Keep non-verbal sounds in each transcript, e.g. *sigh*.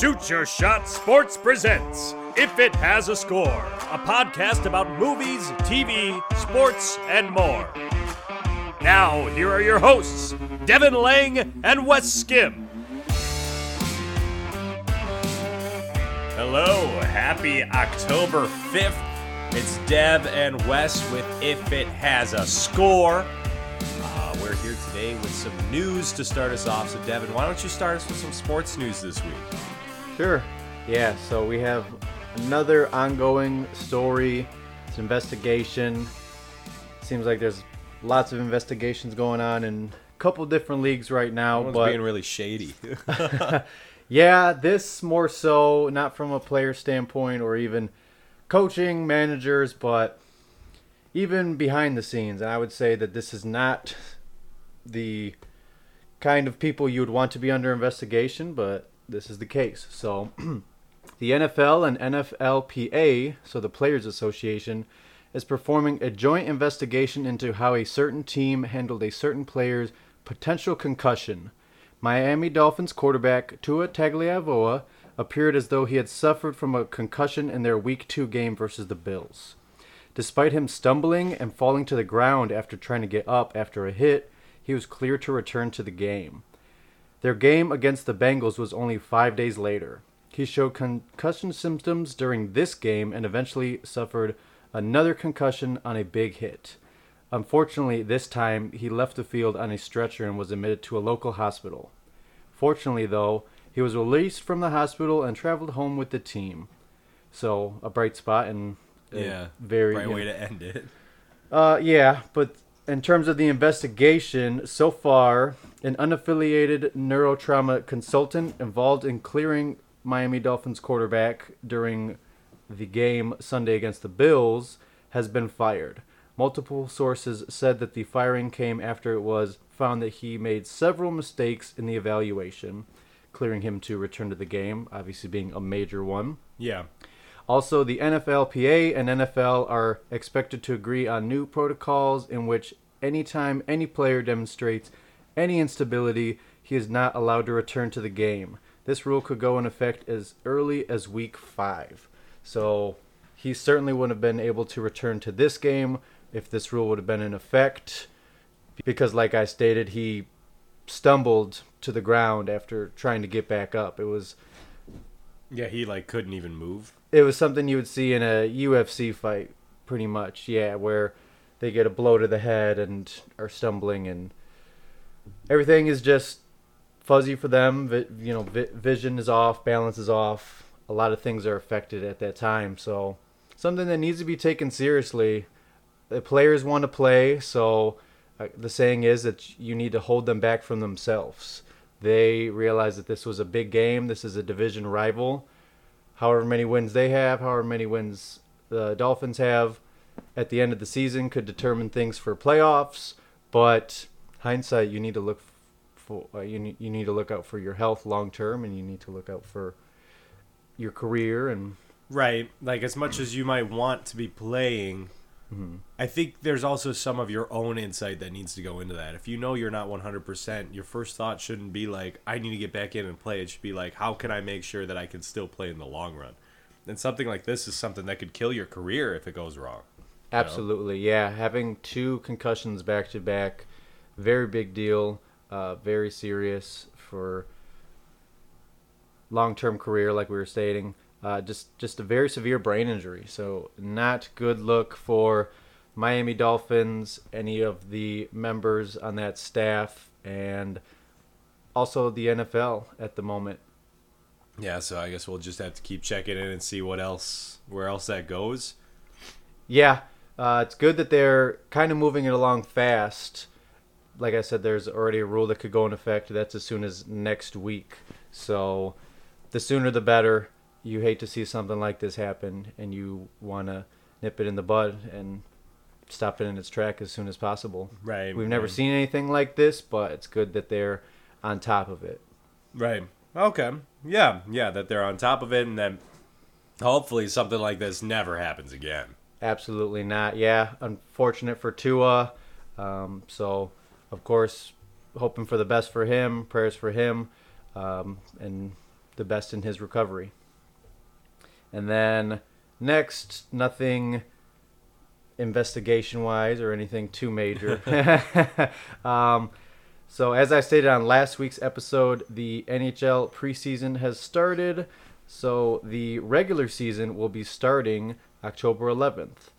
Shoot Your Shot Sports presents If It Has a Score, a podcast about movies, TV, sports, and more. Now, here are your hosts, Devin Lange and Wes Skim. Hello, happy October 5th. It's Dev and Wes with If It Has a Score. Uh, we're here today with some news to start us off. So, Devin, why don't you start us with some sports news this week? Sure. Yeah, so we have another ongoing story. It's an investigation. Seems like there's lots of investigations going on in a couple different leagues right now. Everyone's but being really shady. *laughs* *laughs* yeah, this more so not from a player standpoint or even coaching managers, but even behind the scenes. And I would say that this is not the kind of people you would want to be under investigation, but this is the case. So, *clears throat* the NFL and NFLPA, so the Players Association, is performing a joint investigation into how a certain team handled a certain player's potential concussion. Miami Dolphins quarterback Tua Tagovailoa appeared as though he had suffered from a concussion in their Week 2 game versus the Bills. Despite him stumbling and falling to the ground after trying to get up after a hit, he was clear to return to the game. Their game against the Bengals was only five days later. He showed concussion symptoms during this game and eventually suffered another concussion on a big hit. Unfortunately, this time he left the field on a stretcher and was admitted to a local hospital. Fortunately, though, he was released from the hospital and traveled home with the team. So, a bright spot and a yeah, very right you know- way to end it. uh, yeah, but in terms of the investigation, so far, an unaffiliated neurotrauma consultant involved in clearing Miami Dolphins quarterback during the game Sunday against the Bills has been fired. Multiple sources said that the firing came after it was found that he made several mistakes in the evaluation, clearing him to return to the game, obviously being a major one. Yeah. Also, the NFLPA and NFL are expected to agree on new protocols in which anytime any player demonstrates any instability, he is not allowed to return to the game. This rule could go in effect as early as week five. So he certainly wouldn't have been able to return to this game if this rule would have been in effect. Because, like I stated, he stumbled to the ground after trying to get back up. It was Yeah, he like couldn't even move. it was something you would see in a UFC fight, pretty much. Yeah, where they get a blow to the head and are stumbling, and everything is just fuzzy for them. You know, vi- vision is off, balance is off. A lot of things are affected at that time, so something that needs to be taken seriously. The players want to play, so uh, the saying is that you need to hold them back from themselves. They realize that this was a big game. This is a division rival however many wins they have, however many wins the Dolphins have at the end of the season could determine things for playoffs. But hindsight, you need to look for uh, you need, you need to look out for your health long term, and you need to look out for your career and Right. Like as much as you might want to be playing, I think there's also some of your own insight that needs to go into that. If you know you're not 100%, your first thought shouldn't be like, I need to get back in and play. It should be like, how can I make sure that I can still play in the long run? And something like this is something that could kill your career if it goes wrong. Absolutely, yeah. Having two concussions back to back, very big deal. Uh, very serious for long term career, like we were stating. Uh, just just a very severe brain injury, so not good look for Miami Dolphins, any of the members on that staff, and also the NFL at the moment. Yeah, so I guess we'll just have to keep checking in and see what else, where else that goes. Yeah, uh, it's good that they're kind of moving it along fast. Like I said, there's already a rule that could go in effect. That's as soon as next week. So the sooner the better. You hate to see something like this happen, and you want to nip it in the bud and stop it in its track as soon as possible. Right. We've never right. seen anything like this, but it's good that they're on top of it. Right. Okay. Yeah. Yeah. That they're on top of it, and then hopefully something like this never happens again. Absolutely not. Yeah, unfortunate for Tua. Um, so, of course, hoping for the best for him, prayers for him, um, and the best in his recovery. And then next, nothing investigation wise or anything too major. *laughs* *laughs* um, so, as I stated on last week's episode, the NHL preseason has started. So, the regular season will be starting October 11th.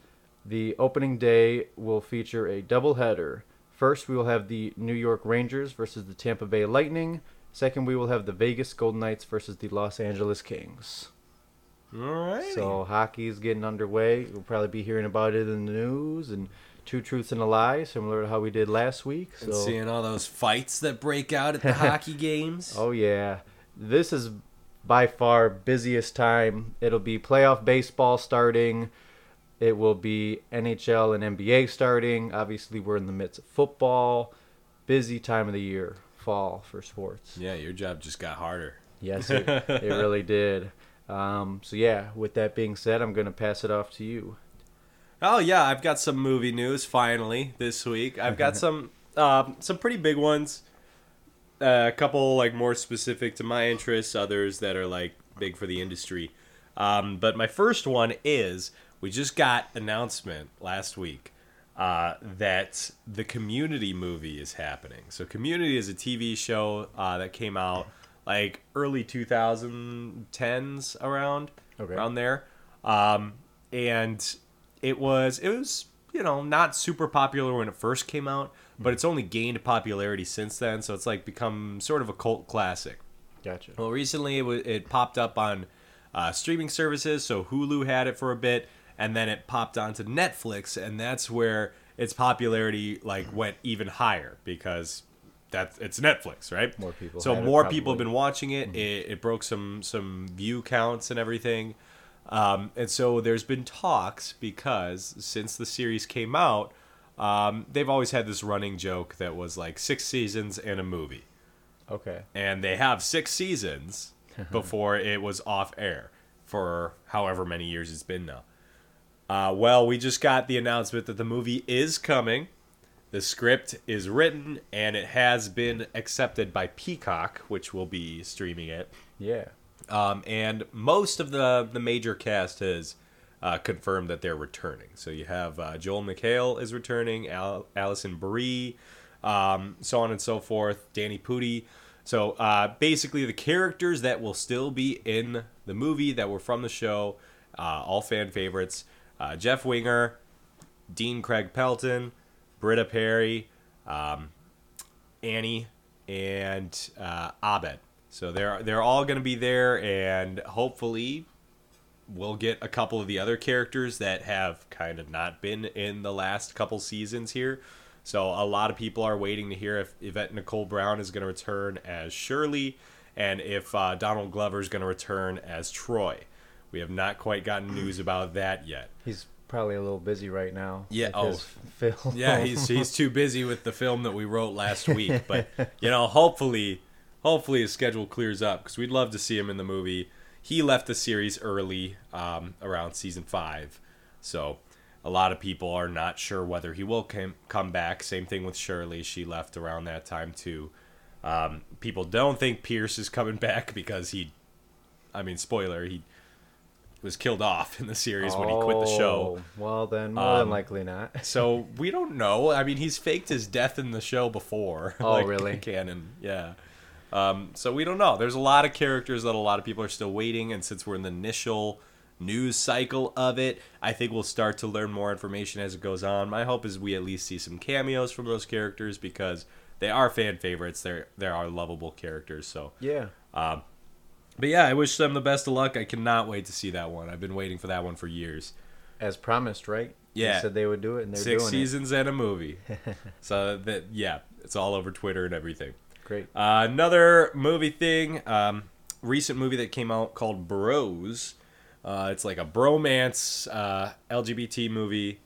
The opening day will feature a doubleheader. First, we will have the New York Rangers versus the Tampa Bay Lightning. Second, we will have the Vegas Golden Knights versus the Los Angeles Kings. All right. So hockey is getting underway. We'll probably be hearing about it in the news and two truths and a lie, similar to how we did last week. So and seeing all those fights that break out at the *laughs* hockey games. oh yeah, this is by far busiest time. It'll be playoff baseball starting. It will be NHL and NBA starting. Obviously, we're in the midst of football. Busy time of the year, fall for sports. Yeah, your job just got harder. Yes, *laughs* it, it really did. Um, so yeah, with that being said, I'm gonna pass it off to you. Oh yeah, I've got some movie news finally this week. I've got *laughs* some um, some pretty big ones. Uh, a couple like more specific to my interests, others that are like big for the industry. Um, but my first one is we just got announcement last week uh, that the Community movie is happening. So Community is a TV show uh, that came out like early 2010s around Okay. around there um, and it was it was you know not super popular when it first came out but it's only gained popularity since then so it's like become sort of a cult classic Gotcha. well recently it, w- it popped up on uh, streaming services so hulu had it for a bit and then it popped onto netflix and that's where its popularity like went even higher because that's it's Netflix, right? More people So more people have been watching it. Mm-hmm. It, it broke some some view counts and everything, um, and so there's been talks because since the series came out, um, they've always had this running joke that was like six seasons and a movie, Okay. and they have six seasons *laughs* before it was off air for however many years it's been now. Uh, well, we just got the announcement that the movie is coming. The script is written and it has been accepted by Peacock, which will be streaming it. Yeah. Um, and most of the the major cast has uh, confirmed that they're returning. So you have uh, Joel McHale is returning, Al- Alison Brie, um, so on and so forth. Danny Pudi. So uh, basically, the characters that will still be in the movie that were from the show, uh, all fan favorites: uh, Jeff Winger, Dean Craig Pelton, Britta Perry, um, Annie, and uh, Abed. So they're they're all going to be there, and hopefully, we'll get a couple of the other characters that have kind of not been in the last couple seasons here. So a lot of people are waiting to hear if Yvette Nicole Brown is going to return as Shirley, and if uh, Donald Glover is going to return as Troy. We have not quite gotten news about that yet. He's probably a little busy right now. Yeah, oh. *laughs* film. Yeah, he's he's too busy with the film that we wrote last *laughs* week. But you know, hopefully, hopefully his schedule clears up because we'd love to see him in the movie. He left the series early, um, around season five, so a lot of people are not sure whether he will come come back. Same thing with Shirley; she left around that time too. Um, people don't think Pierce is coming *laughs* back because he, I mean, spoiler, he was killed off in the series when he quit the show. Oh, Well, then more than Um, likely not. *laughs* So we don't know. I mean, he's faked his death in the show before. *laughs* Oh, really? *laughs* Canon, yeah. Um, so we don't know. There's a lot of characters that a lot of people are still waiting, and since we're in the initial news cycle of it, I think we'll start to learn more information as it goes on. My hope is we at least see some cameos from those characters because they are fan favorites. They're they are lovable characters. So Yeah. But yeah, I wish them the best of luck. I cannot wait to see that one. I've been waiting for that one for years. As promised, right? Yeah. They said they would do it, and they're Six doing seasons and a movie. *laughs* so that yeah, it's all over Twitter and everything. Great. Uh, another movie thing, um, recent movie that came out called Bros. Uh, it's like a bromance uh, LGBT movie.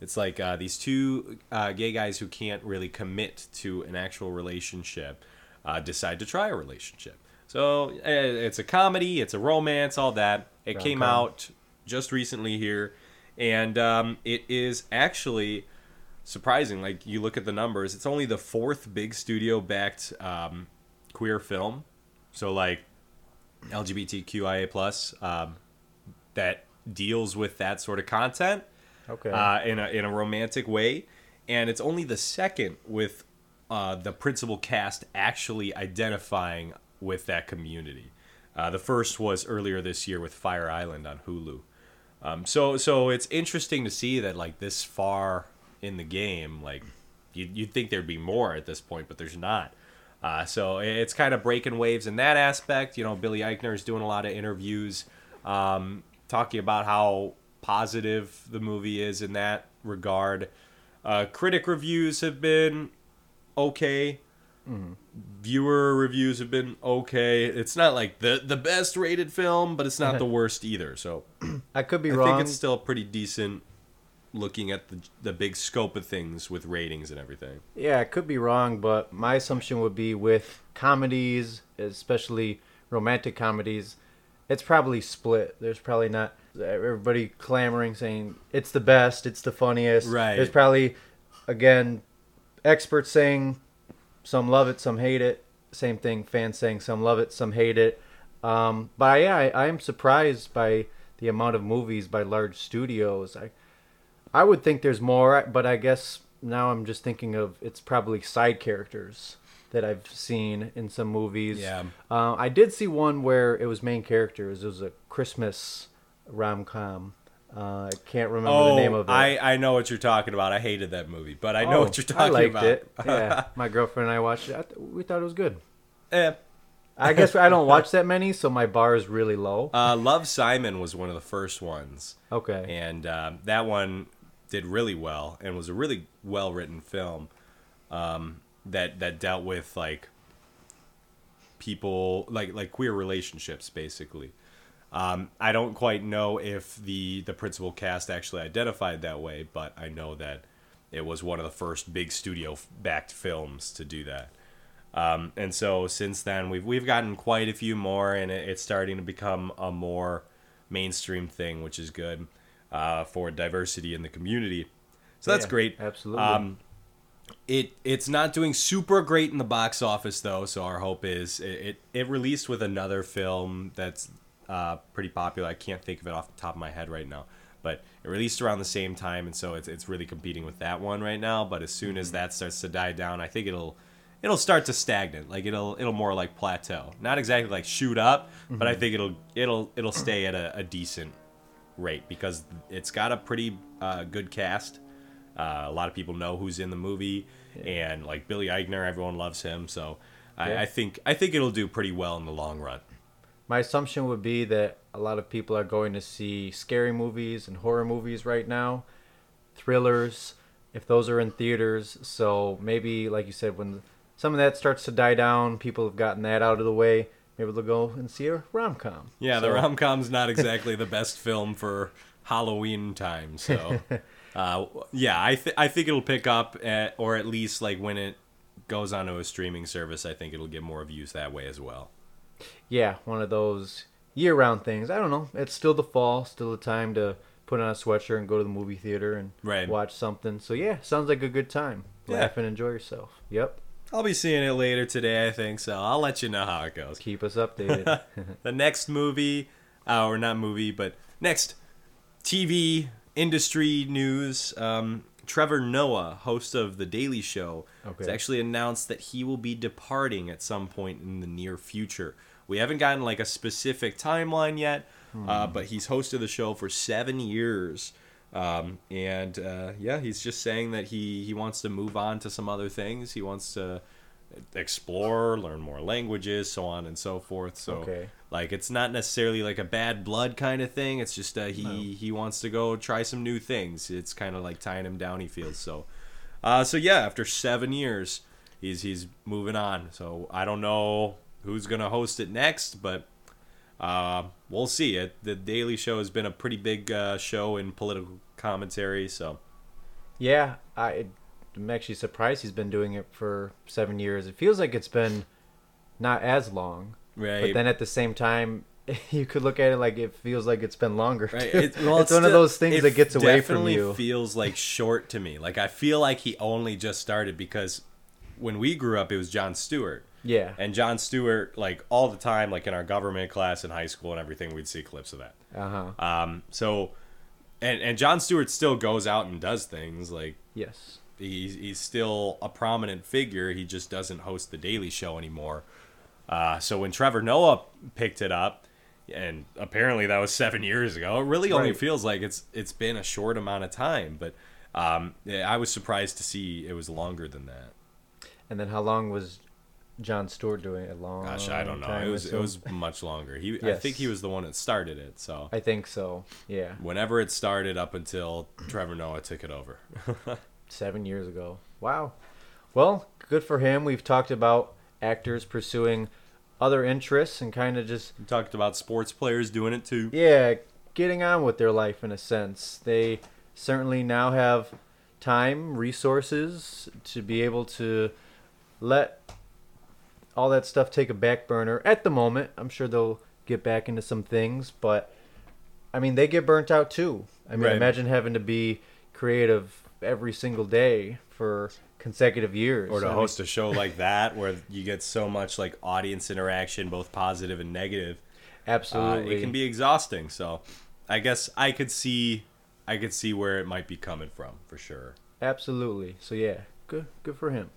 It's like uh, these two uh, gay guys who can't really commit to an actual relationship uh, decide to try a relationship. So uh, it's a comedy, it's a romance, all that. It came Rom-com. out just recently here, and um, it is actually surprising. Like you look at the numbers, it's only the fourth big studio backed um, queer film. So like LGBTQIA plus um, that deals with that sort of content Okay. uh, in a in a romantic way, and it's only the second with uh, the principal cast actually identifying with that community. Uh, the first was earlier this year with Fire Island on Hulu. Um, so so it's interesting to see that like this far in the game, like you you'd think there'd be more at this point, but there's not. Uh, so it's kind of breaking waves in that aspect. You know, Billy Eichner is doing a lot of interviews, um, talking about how positive the movie is in that regard. Uh, critic reviews have been okay. Viewer reviews have been okay. It's not like the the best rated film, but it's not the worst either. So *clears throat* I could be I wrong. I think it's still pretty decent, looking at the the big scope of things with ratings and everything. Yeah, I could be wrong, but my assumption would be with comedies, especially romantic comedies, it's probably split. There's probably not everybody clamoring saying it's the best, it's the funniest. Right. There's probably again experts saying some love it, some hate it. Same thing, fans saying some love it, some hate it. Um, but yeah, I, I am surprised by the amount of movies by large studios. I I would think there's more, but I guess now I'm just thinking of it's probably side characters that I've seen in some movies. Yeah. Uh, I did see one where it was main characters. It was a Christmas rom com. Uh, I can't remember Oh, the name of it. I, I know what you're talking about. I hated that movie, but I know Oh, what you're talking I liked about. it. *laughs* Yeah, my girlfriend and I watched it. I th- we thought it was good. Eh. I guess I don't watch *laughs* that many, so my bar is really low. Uh, Love Simon was one of the first ones, Okay. and um, that one did really well and was a really well written film um, that that dealt with like people like like queer relationships basically. Um, I don't quite know if the the principal cast actually identified that way, but I know that it was one of the first big studio backed films to do that. Um, and so since then, we've we've gotten quite a few more, and it, it's starting to become a more mainstream thing, which is good uh, for diversity in the community. So that's Yeah, great. absolutely. Um, it it's not doing super great in the box office though, so our hope is it it, it released with another film that's uh, pretty popular. I can't think of it off the top of my head right now, but it released around the same time, and so it's it's really competing with that one right now. But as soon as that starts to die down, I think it'll it'll start to stagnate. Like it'll it'll more like plateau. Not exactly like shoot up, but I think it'll it'll it'll stay at a, a decent rate because it's got a pretty uh, good cast. Uh, a lot of people know who's in the movie, and like Billy Eichner, everyone loves him. So I, I think I think it'll do pretty well in the long run. My assumption would be that a lot of people are going to see scary movies and horror movies right now, thrillers, if those are in theaters. So maybe, like you said, when some of that starts to die down, people have gotten that out of the way. Maybe they'll go and see a rom com. Yeah, the rom com's not *laughs* exactly the best film for Halloween time. So *laughs* uh, yeah, I th- I think it'll pick up at, or at least like when it goes onto a streaming service, I think it'll get more views that way as well. Yeah, one of those year round things. I don't know. It's still the fall, still the time to put on a sweatshirt and go to the movie theater and Right. watch something. So yeah, sounds like a good time. Yeah. Laugh and enjoy yourself. Yep. I'll be seeing it later today, I think. So I'll let you know how it goes. Keep us updated. *laughs* the next movie, uh, or not movie, but next TV industry news. Um, Trevor Noah, host of The Daily Show, has actually announced that he will be departing at some point in the near future. We haven't gotten like a specific timeline yet, uh, but he's hosted the show for seven years. Um, and uh, yeah, he's just saying that he, he wants to move on to some other things. He wants to explore, learn more languages, so on and so forth. So Okay. like it's not necessarily like a bad blood kind of thing. It's just uh, he he wants to go try some new things. It's kind of like tying him down. He feels so. Uh, so yeah, after seven years, he's he's moving on. So I don't know who's gonna host it next, but uh, we'll see. It the Daily Show has been a pretty big uh, show in political commentary. So yeah, I, I'm actually surprised he's been doing it for seven years. It feels like it's been not as long, right, but then at the same time, *laughs* you could look at it like it feels like it's been longer. Right. *laughs* It, well, it's one of those things that gets away from definitely you. feels like short to me. Like I feel like he only just started because when we grew up, it was Jon Stewart, Yeah. And Jon Stewart, like all the time, like in our government class in high school and everything, we'd see clips of that. Uh huh. Um, so, and and Jon Stewart still goes out and does things like Yes. he's he's still a prominent figure. He just doesn't host the Daily Show anymore. Uh, so when Trevor Noah picked it up, and apparently that was seven years ago, it really only Right. feels like it's it's been a short amount of time. But um, I was surprised to see it was longer than that. And then how long was Jon Stewart doing it? A long. Gosh, I don't know. It was it was much longer. He I think he was the one that started it. So I think so. Yeah. whenever it started up until Trevor Noah took it over. *laughs* Seven years ago. Wow. Well, good for him. We've talked about actors pursuing other interests and kind of just We talked about sports players doing it too. yeah, getting on with their life in a sense. They certainly now have time, resources to be able to let all that stuff take a back burner at the moment. I'm sure they'll get back into some things, but I mean, they get burnt out too. I mean, Right. imagine having to be creative every single day for consecutive years. or to I mean, host a show like that where you get so much like audience interaction both positive and negative uh, absolutely. it can be exhausting so i guess i could see i could see where it might be coming from for sure absolutely. So yeah, good good for him.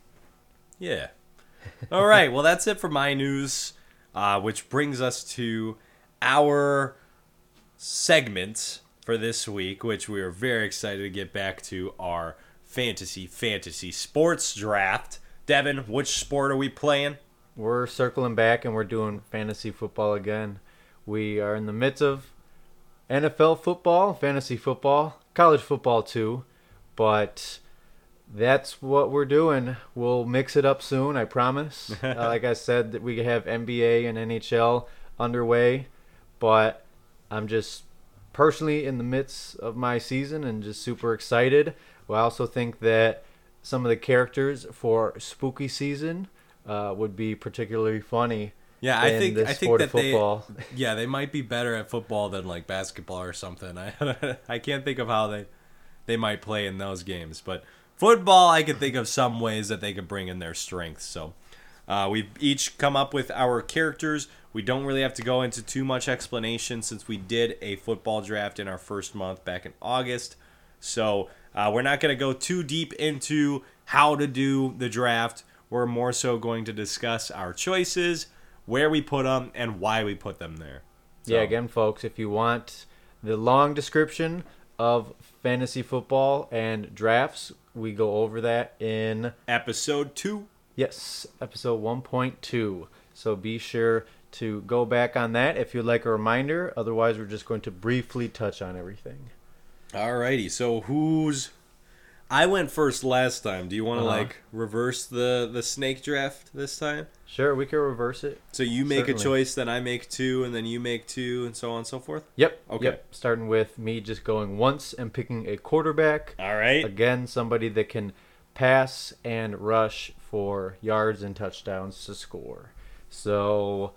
yeah *laughs* all right well that's it for my news uh, which brings us to our segment for this week which we are very excited to get back to our fantasy fantasy sports draft devin which sport are we playing We're circling back and we're doing fantasy football again. We are in the midst of NFL football, fantasy football, college football too, but that's what we're doing. We'll mix it up soon, I promise. *laughs* uh, like I said, that we have NBA and NHL underway, but I'm just personally in the midst of my season and just super excited. Well, I also think that some of the characters for spooky season uh, would be particularly funny. Yeah, I think I think that football. they *laughs* yeah they might be better at football than like basketball or something. I *laughs* I can't think of how they they might play in those games, but football I could think of some ways that they could bring in their strengths. So uh, we've each come up with our characters. We don't really have to go into too much explanation since we did a football draft in our first month back in August. So uh, we're not going to go too deep into how to do the draft. We're more so going to discuss our choices, where we put them, and why we put them there. Yeah, again, folks, if you want the long description of fantasy football and drafts, we go over that in Episode two. yes, episode 1.2. So be sure to go back on that if you'd like a reminder. Otherwise, we're just going to briefly touch on everything. Alrighty, so who's? I went first last time. Do you want to Uh-huh. like reverse the the snake draft this time? Sure, we can reverse it. So you make Certainly. a choice, then I make two, and then you make two, and so on and so forth. Yep. Okay. Yep. Starting with me just going once and picking a quarterback. All right. Again, somebody that can pass and rush for yards and touchdowns to score. So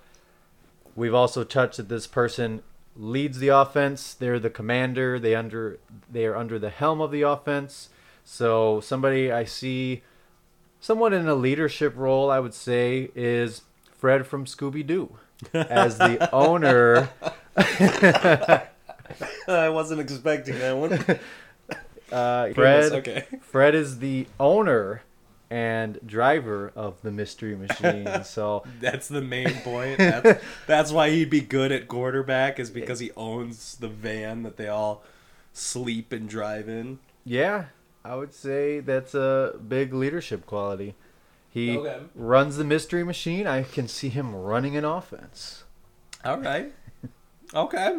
we've also touched that this person leads the offense. They're the commander. They under they are under the helm of the offense. So somebody I see somewhat in a leadership role, I would say, is Fred from Scooby Doo. *laughs* As the owner *laughs* I wasn't expecting that one. *laughs* uh, Fred okay. Fred is the owner and driver of the Mystery Machine. so That's the main point. That's, that's why he'd be good at quarterback is because he owns the van that they all sleep and drive in. yeah, I would say that's a big leadership quality. He Okay. runs the Mystery Machine. I can see him running an offense. All right. Okay.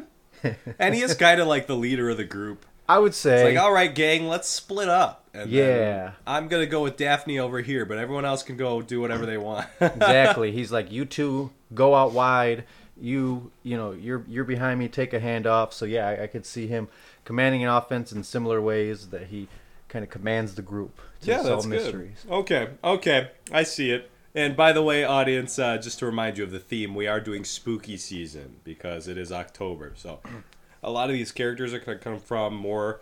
And he is *laughs* kind of like the leader of the group. I would It's say like, all right, gang, let's split up. And then Yeah. I'm gonna go with Daphne over here, but everyone else can go do whatever they want. *laughs* exactly. He's like, you two go out wide. You, you know, you're you're behind me. Take a hand off. So yeah, I, I could see him commanding an offense in similar ways that he kind of commands the group to yeah, solve that's mysteries. good. Okay, okay, I see it. And by the way, audience, uh, just to remind you of the theme, we are doing spooky season because it is October. So a lot of these characters are going to come from more,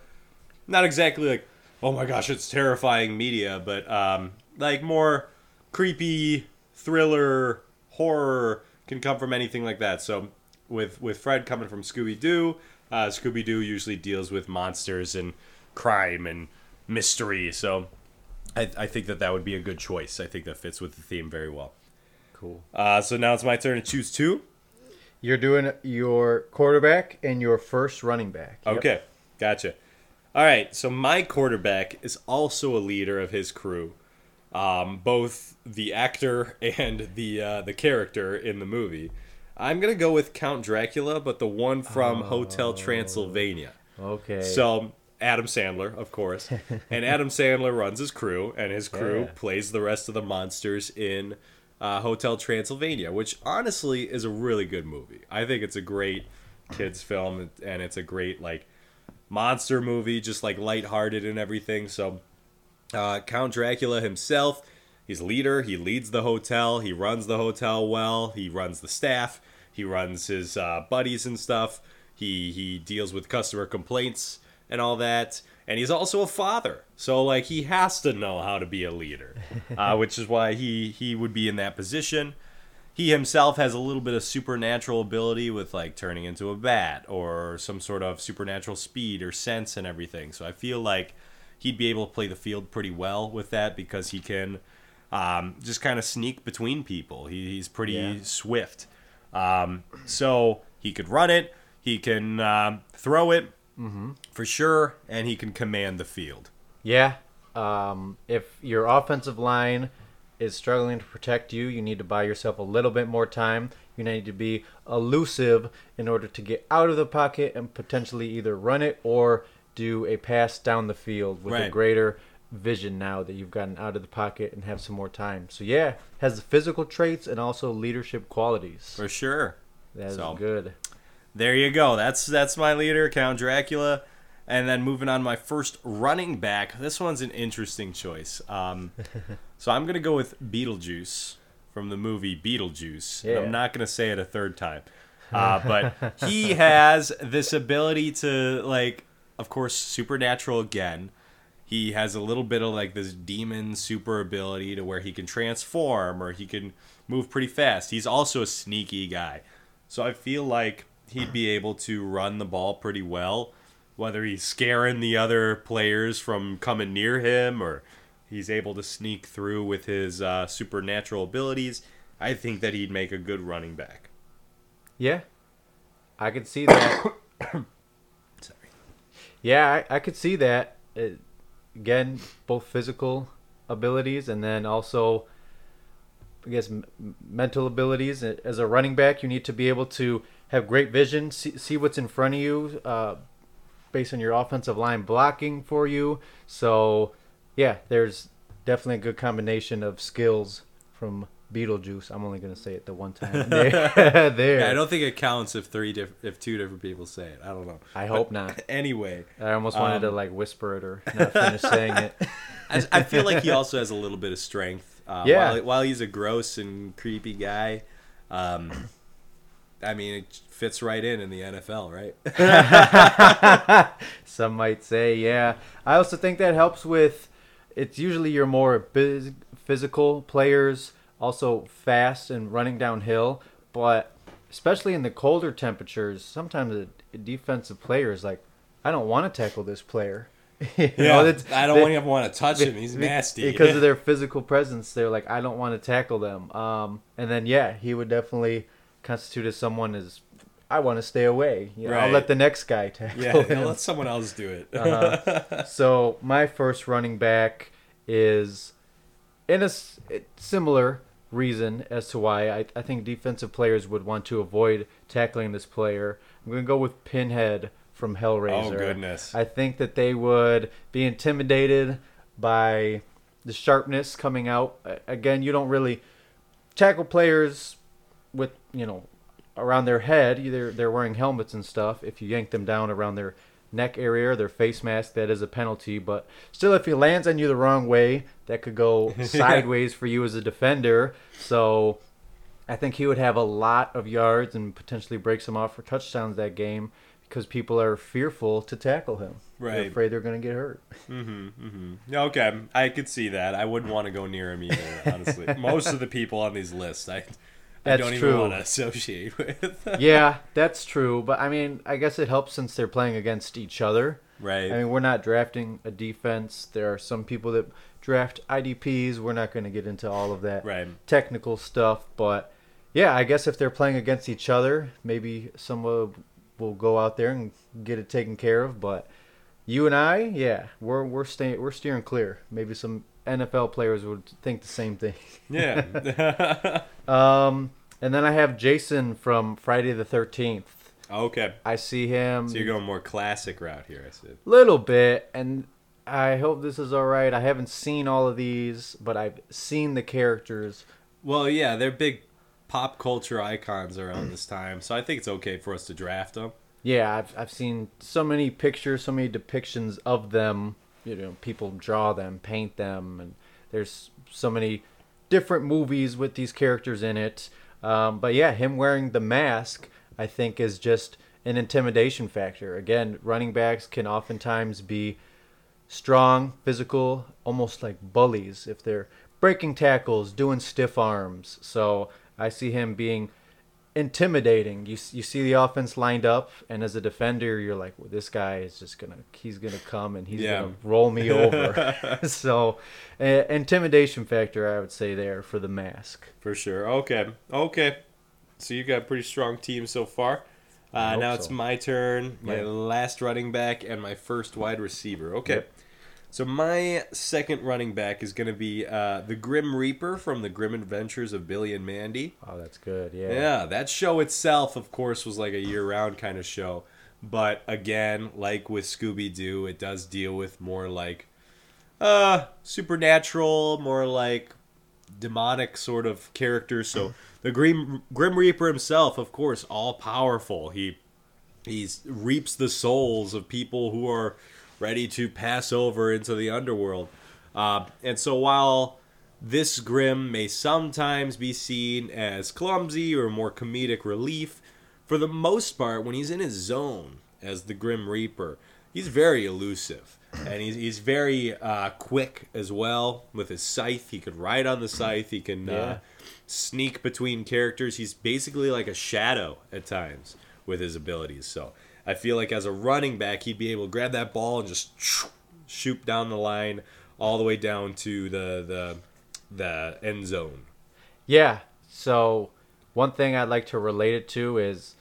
not exactly like, oh my gosh, it's terrifying media, but um, like more creepy, thriller, horror can come from anything like that. So with with Fred coming from Scooby Doo, uh, Scooby Doo usually deals with monsters and crime and mystery. So I, I think that that would be a good choice. I think that fits with the theme very well. Cool. Uh, so now it's my turn to choose two. You're doing your quarterback and your first running back. Yep. Okay, gotcha. All right, so my quarterback is also a leader of his crew, um, both the actor *laughs* and the uh, the character in the movie. I'm gonna go with Count Dracula, but the one from Hotel Transylvania. Okay. So Adam Sandler, of course, and *laughs* Adam Sandler runs his crew, and his crew Yeah. plays the rest of the monsters in uh, Hotel Transylvania, which honestly is a really good movie. I think it's a great kids film, and it's a great like monster movie, just like lighthearted and everything. So uh, Count Dracula himself, he's leader. He leads the hotel. He runs the hotel well. He runs the staff. He runs his uh, buddies and stuff. He he deals with customer complaints and all that. And he's also a father, so like he has to know how to be a leader, *laughs* uh, which is why he he would be in that position. He himself has a little bit of supernatural ability with like turning into a bat or some sort of supernatural speed or sense and everything. So I feel like he'd be able to play the field pretty well with that because he can um, just kind of sneak between people. He, he's pretty Yeah. swift. Um, so he could run it, he can um, throw it for sure, and he can command the field. Yeah. Um, if your offensive line is struggling to protect you, you need to buy yourself a little bit more time. You need to be elusive in order to get out of the pocket and potentially either run it or do a pass down the field with a greater vision now that you've gotten out of the pocket and have some more time. So yeah, has the physical traits and also leadership qualities. For sure. That is So- good. There you go. That's that's my leader, Count Dracula. And then moving on, my first running back. This one's an interesting choice. Um, *laughs* so I'm gonna go with Beetlejuice from the movie Beetlejuice. Yeah. I'm not gonna say it a third time, uh, but he *laughs* has this ability to like, of course, supernatural again. He has a little bit of like this demon super ability to where he can transform or he can move pretty fast. He's also a sneaky guy. So I feel like he'd be able to run the ball pretty well, whether he's scaring the other players from coming near him or he's able to sneak through with his uh, supernatural abilities. I think that he'd make a good running back. Yeah, I could see that. *coughs* Sorry. Yeah, I, I could see that. It, again, both physical abilities and then also, I guess, m- mental abilities. As a running back, you need to be able to have great vision, see, see what's in front of you, uh, based on your offensive line blocking for you. So, yeah, there's definitely a good combination of skills from Beetlejuice. I'm only going to say it the one time. there. *laughs* *laughs* there. Yeah, I don't think it counts if three diff- if two different people say it. I don't know. I hope not. *laughs* Anyway, I almost wanted to Um, like whisper it or not finish saying it. I, I feel like he also has a little bit of strength. Uh, Yeah. While, while he's a gross and creepy guy, um, I mean, it fits right in in the NFL, right? *laughs* Some might say, yeah. I also think that helps with. It's usually your more biz- physical players, also fast and running downhill. But especially in the colder temperatures, sometimes a defensive player is like, I don't want to tackle this player. *laughs* You know, that's- I don't they- want to want to touch him. He's nasty. because of their *laughs* physical presence. They're like, I don't want to tackle them. Um, and then yeah, he would definitely constitute as someone as I want to stay away. You know, I'll let the next guy *laughs* tackle yeah, him. let someone else do it. Uh-huh. *laughs* so my first running back is in a similar reason as to why I, I think defensive players would want to avoid tackling this player. I'm going to go with Pinhead from Hellraiser. Oh, goodness. I think that they would be intimidated by the sharpness coming out. Again, you don't really tackle players with, you know, around their head. Either they're wearing helmets and stuff. If you yank them down around their neck area or their face mask, that is a penalty. But still, if he lands on you the wrong way, that could go *laughs* sideways for you as a defender. So I think he would have a lot of yards and potentially break some off for touchdowns that game because people are fearful to tackle him. They're Right. afraid they're going to get hurt. Mm-hmm. Okay, I could see that. I wouldn't want to go near him either. Honestly, *laughs* most of the people on these lists, I, I That's don't even true. want to associate *laughs* with. yeah, that's true. But I mean, I guess it helps since they're playing against each other. right. I mean, we're not drafting a defense. There are some people that draft IDPs. We're not going to get into all of that Right. technical stuff. But yeah, I guess if they're playing against each other, maybe someone will go out there and get it taken care of. But you and I, yeah, we're we're staying we're steering clear. Maybe some NFL players would think the same thing. *laughs* yeah. *laughs* Um, and then I have Jason from Friday the Thirteenth. okay. I see him. So you're going more classic route here. I said. little bit and i hope this is all right i haven't seen all of these but i've seen the characters Well, yeah, they're big pop culture icons around this time, so I think it's okay for us to draft them. yeah i've, I've seen so many pictures so many depictions of them you know people draw them paint them and there's so many different movies with these characters in it um, but yeah him wearing the mask i think is just an intimidation factor again running backs can oftentimes be strong, physical, almost like bullies if they're breaking tackles, doing stiff arms. So I see him being intimidating. You you see the offense lined up, and as a defender, you're like, well, this guy is just gonna he's gonna come and he's Yeah. gonna roll me over. *laughs* *laughs* so uh, intimidation factor, I would say there for the mask. For sure. Okay. Okay. So you got a pretty strong team so far. Uh, now it's my turn. My Yeah. last running back and my first wide receiver. Okay. Yep. So my second running back is going to be uh, the Grim Reaper from the Grim Adventures of Billy and Mandy. Oh, that's good. Yeah. Yeah, that show itself, of course, was like a year-round kind of show. But again, like with Scooby Doo, it does deal with more like uh supernatural, more like demonic sort of characters. So the Grim Grim Reaper himself, of course, all powerful. He he's reaps the souls of people who are ready to pass over into the underworld. Uh, and so while this Grim may sometimes be seen as clumsy or more comedic relief, for the most part, when he's in his zone as the Grim Reaper, he's very elusive. And he's, he's very uh, quick as well with his scythe. He could ride on the scythe. He can Yeah. uh, sneak between characters. He's basically like a shadow at times with his abilities. So I feel like as a running back, he'd be able to grab that ball and just shoot down the line all the way down to the the the end zone. Yeah. So one thing I'd like to relate it to is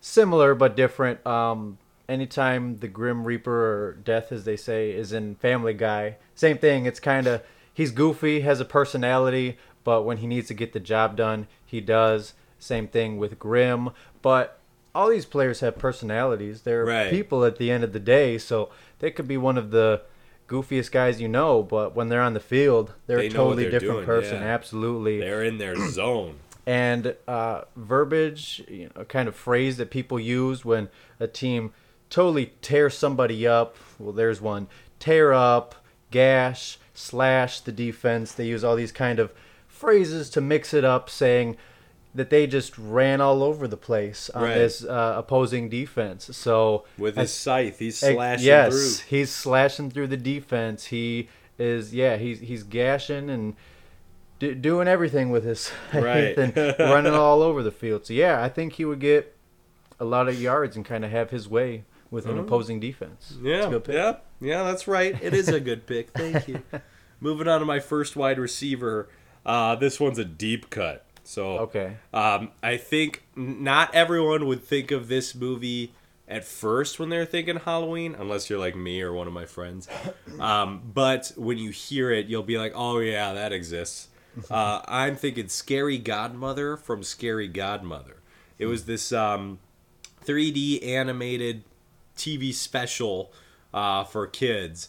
similar but different. Um, anytime the Grim Reaper or Death, as they say, is in Family Guy, same thing. It's kind of he's goofy, has a personality, but when he needs to get the job done, he does. Same thing with Grim, but all these players have personalities. They're Right. people at the end of the day, so they could be one of the goofiest guys you know, but when they're on the field, they're They a totally they're different doing, person. yeah. Absolutely They're in their *clears throat* zone. and uh, verbiage, you know, kind of phrase that people use when a team totally tears somebody up. Well, there's one tear up, gash, slash the defense. They use all these kind of phrases to mix it up, saying that they just ran all over the place on Right. this uh, opposing defense. So With his scythe, he's slashing yes, through. he's slashing through the defense. He is, yeah, he's he's gashing and d- doing everything with his *laughs* Right. and *laughs* running all over the field. So yeah, I think he would get a lot of yards and kind of have his way with an opposing defense. Yeah, yeah, yeah. That's right. It is a good pick. Thank you. *laughs* Moving on to my first wide receiver. Uh, this one's a deep cut. So Okay. Um, I think not everyone would think of this movie at first when they're thinking Halloween, unless you're like me or one of my friends. Um, but when you hear it, you'll be like, "Oh yeah, that exists." *laughs* Uh, I'm thinking Scary Godmother from Scary Godmother. It was this um, 3D animated TV special uh, for kids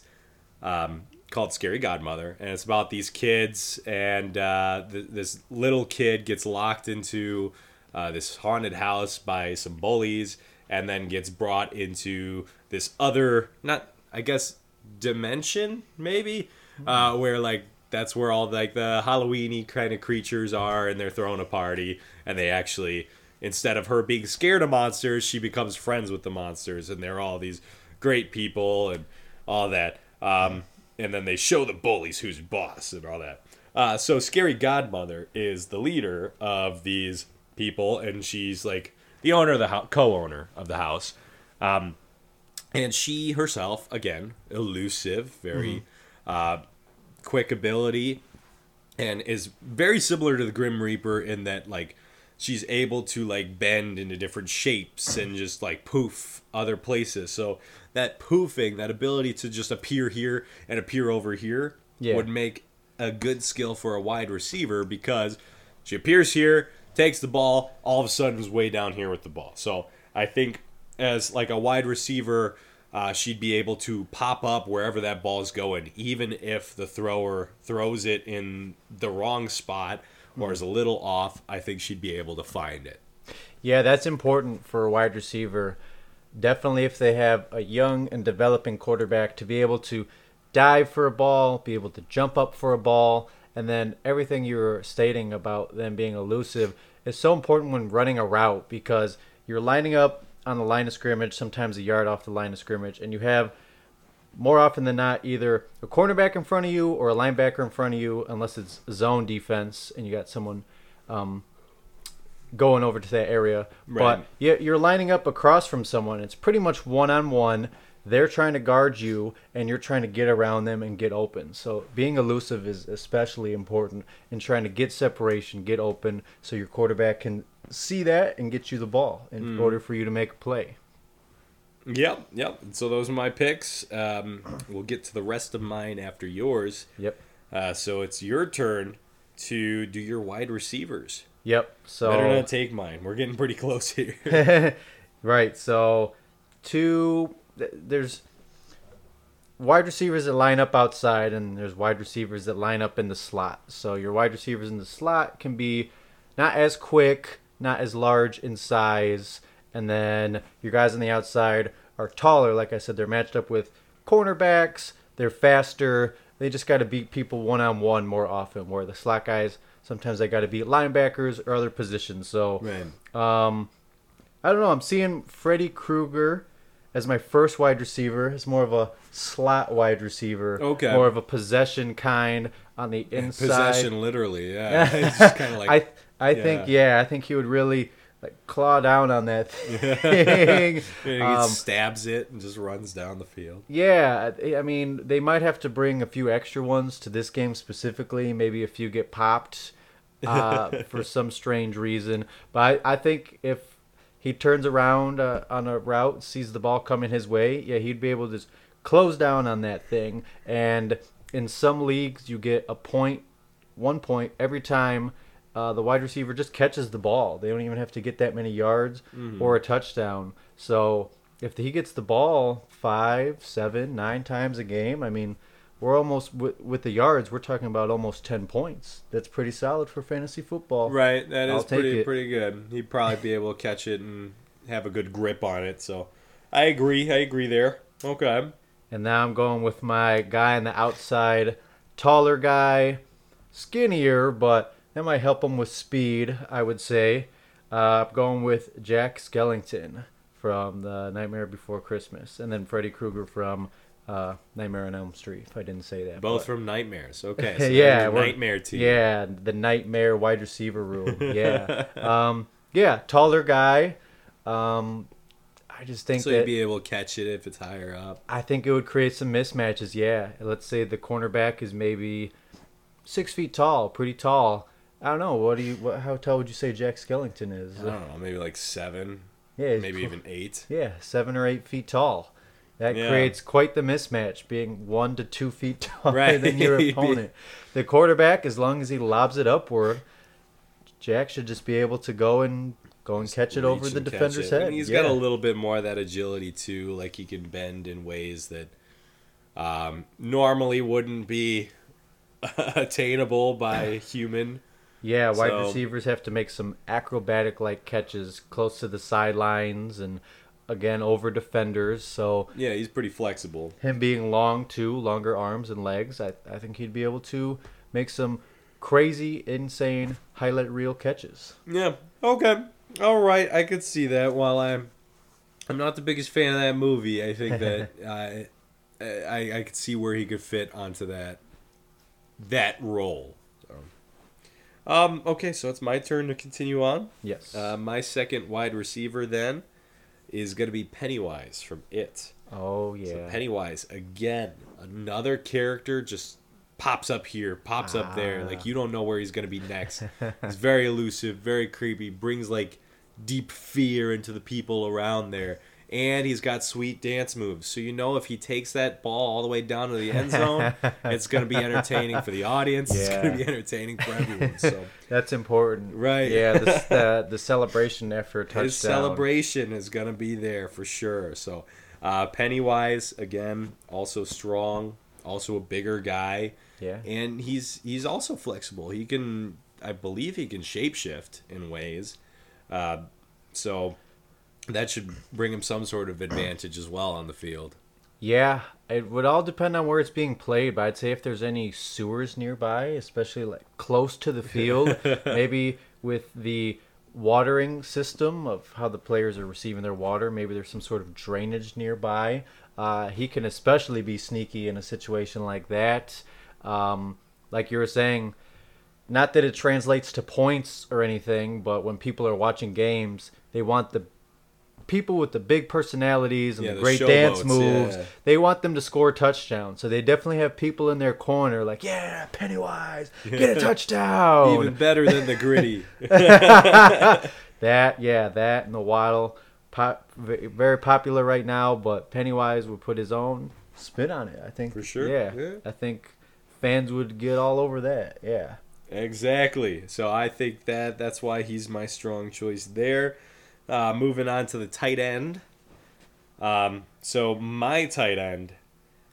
um, called Scary Godmother, and it's about these kids, and uh, th- this little kid gets locked into uh, this haunted house by some bullies, and then gets brought into this other, not I guess, dimension maybe, uh, where like that's where all like the Halloweeny kind of creatures are, and they're throwing a party, and they actually instead of her being scared of monsters, she becomes friends with the monsters, and they're all these great people and all that. Um, and then they show the bullies who's boss and all that. Uh, so Scary Godmother is the leader of these people, and she's like the owner of the house, co-owner of the house. Um, and she herself, again, elusive, very uh, quick ability, and is very similar to the Grim Reaper in that like she's able to like bend into different shapes and just like poof other places. So that poofing, that ability to just appear here and appear over here, Yeah. would make a good skill for a wide receiver because she appears here, takes the ball, all of a sudden is way down here with the ball. So I think as like a wide receiver, uh, she'd be able to pop up wherever that ball is going, even if the thrower throws it in the wrong spot or is a little off. I think she'd be able to find it. Yeah, that's important for a wide receiver. Definitely, if they have a young and developing quarterback, to be able to dive for a ball, be able to jump up for a ball, and then everything you were stating about them being elusive is so important when running a route because you're lining up on the line of scrimmage, sometimes a yard off the line of scrimmage, and you have more often than not either a cornerback in front of you or a linebacker in front of you, unless it's zone defense and you got someone um, going over to that area. Right. But you- you're lining up across from someone. It's pretty much one on one. They're trying to guard you, and you're trying to get around them and get open. So being elusive is especially important in trying to get separation, get open, so your quarterback can see that and get you the ball in order for you to make a play. Yep, yep. So those are my picks. Um, we'll get to the rest of mine after yours. Yep. Uh, so it's your turn to do your wide receivers. Yep. So Better not take mine. We're getting pretty *laughs* close here. *laughs* right. So, two. There's wide receivers that line up outside, and there's wide receivers that line up in the slot. So your wide receivers in the slot can be not as quick, not as large in size, and then your guys on the outside are taller. Like I said, they're matched up with cornerbacks. They're faster. They just got to beat people one on one more often. Where the slot guys sometimes they got to beat linebackers or other positions. So. Um, I don't know. I'm seeing Freddy Krueger as my first wide receiver. It's more of a slot wide receiver. Okay. More of a possession kind on the *laughs* inside. Possession, literally. Yeah. *laughs* It's just kind of like. I I think yeah, I think he would really like claw down on that *laughs* thing. *laughs* he Um, stabs it and just runs down the field. Yeah, I I mean, they might have to bring a few extra ones to this game specifically. Maybe a few get popped uh, *laughs* for some strange reason. But I, I think if he turns around uh, on a route, sees the ball coming his way, yeah, he'd be able to just close down on that thing. And in some leagues, you get a point, one point every time. Uh, the wide receiver just catches the ball. They don't even have to get that many yards or a touchdown. So if he gets the ball five, seven, nine times a game, I mean, we're almost with, with the yards. We're talking about almost ten points. That's pretty solid for fantasy football. Right. That I'll is pretty it. pretty good. He'd probably be able to catch it and have a good grip on it. So I agree. I agree there. Okay. And now I'm going with my guy on the outside, taller guy, skinnier, but that might help him with speed. I would say. Uh, I'm going with Jack Skellington from the Nightmare Before Christmas, and then Freddy Krueger from uh, Nightmare on Elm Street. If I didn't say that, Both but- from Nightmares. Okay. *laughs* So yeah. Nightmare team. Yeah, the nightmare wide receiver room. Yeah, *laughs* um, yeah, taller guy. Um, I just think So that you'd be able to catch it if it's higher up. I think it would create some mismatches. Yeah, let's say the cornerback is maybe six feet tall, pretty tall. I don't know. What do you? What, how tall would you say Jack Skellington is? I don't know, maybe like seven, yeah, maybe even eight. Yeah, seven or eight feet tall. That Yeah. creates quite the mismatch, being one to two feet *laughs* taller Right. than your *laughs* opponent. The quarterback, as long as he lobs it upward, Jack should just be able to go and go and catch it over the defender's head. And he's yeah. got a little bit more of that agility too. Like he can bend in ways that um, normally wouldn't be *laughs* attainable by *coughs* human. Yeah, wide So- receivers have to make some acrobatic like catches close to the sidelines and again over defenders. So Yeah, he's pretty flexible. him being long too, longer arms and legs, I, I think he'd be able to make some crazy, insane highlight reel catches. Yeah. Okay. All right, I could see that. While I'm, I'm not the biggest fan of that movie. I think *laughs* that I, I, I could see where he could fit onto that, that role. So. Um. Okay, so it's my turn to continue on. Yes. Uh, my second wide receiver then is going to be Pennywise from It. oh So yeah. Pennywise again, another character just pops up here, pops up there. Ah. Like you don't know where he's gonna be next. he's very elusive, very creepy. Brings like deep fear into the people around there. And he's got sweet dance moves. So you know if he takes that ball all the way down to the end zone, *laughs* it's gonna be entertaining for the audience. It's gonna be entertaining for everyone. *laughs* So That's important. Right. Yeah. The the, *laughs* the celebration after a touchdown. his celebration is gonna be there for sure. So uh, Pennywise again, also strong, also a bigger guy. Yeah. and he's he's also flexible. He can, I believe, he can shapeshift in ways, uh, so that should bring him some sort of advantage as well on the field. Yeah, it would all depend on where it's being played, but I'd say if there's any sewers nearby, especially like close to the field, *laughs* maybe with the watering system of how the players are receiving their water, maybe there's some sort of drainage nearby. Uh, he can especially be sneaky in a situation like that. Um, like you were saying, not that it translates to points or anything, but when people are watching games, they want the people with the big personalities and Yeah, the the great dance showboats, moves. yeah. They want them to score touchdowns. So they definitely have people in their corner like, "Yeah, Pennywise, get a *laughs* touchdown." Even better than the griddy. *laughs* that, yeah, that and the Waddle, pop, very popular right now. But Pennywise would put his own spin on it. I think For sure, Yeah, yeah. I think fans would get all over that. Yeah. exactly. So I think that that's why he's my strong choice there. Uh, moving on to the tight end. Um, so my tight end,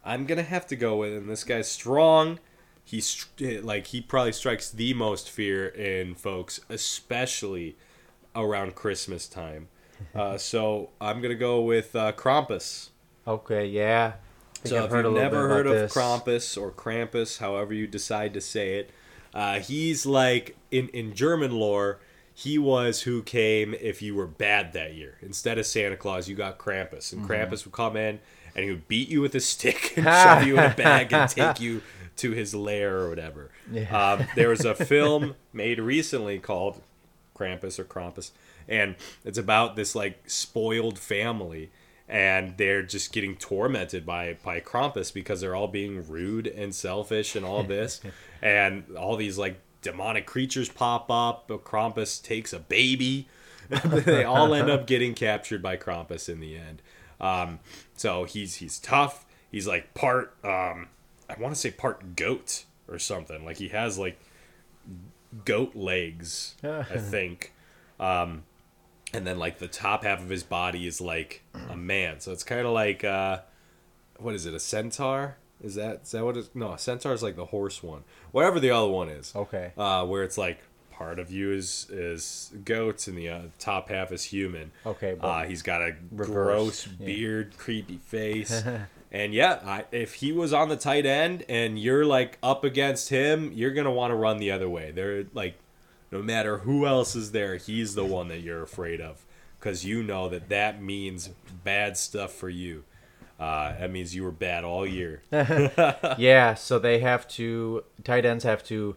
I'm gonna have to go with, and this guy's strong. He's like he probably strikes the most fear in folks, especially around Christmas time. *laughs* Uh, so I'm gonna go with uh, Krampus. Okay. Yeah. So I've if heard you've never heard of this. Krampus or Krampus, however you decide to say it, uh, he's like in in German lore. He was who came if you were bad that year. Instead of Santa Claus, you got Krampus, and Mm-hmm. Krampus would come in and he would beat you with a stick *laughs* and *laughs* shove you in a bag and take you *laughs* to his lair or whatever. Yeah. Um, there was a film made recently called Krampus or Krampus, and it's about this like spoiled family, and they're just getting tormented by by Krampus because they're all being rude and selfish and all this, and all these like demonic creatures pop up. Krampus takes a baby. *laughs* they all end up getting captured by Krampus in the end. Um, so he's he's tough. He's like part um, I want to say part goat or something. Like he has like goat legs, I *laughs* think. Um, and then like the top half of his body is like a man. So it's kind of like uh, what is it? A centaur? Is that is that what it? No, centaur is like the horse one. Whatever the other one is. Okay. Uh, where it's like part of you is is goats and the uh, top half is human. Okay, but Uh, he's got a reversed, gross yeah. beard, creepy face. *laughs* and yeah, I, if he was on the tight end and you're like up against him, you're gonna want to run the other way. They're like, no matter who else is there, he's the one that you're afraid of, because you know that that means bad stuff for you. Uh, that means you were bad all year. *laughs* *laughs* yeah, so they have to tight ends have to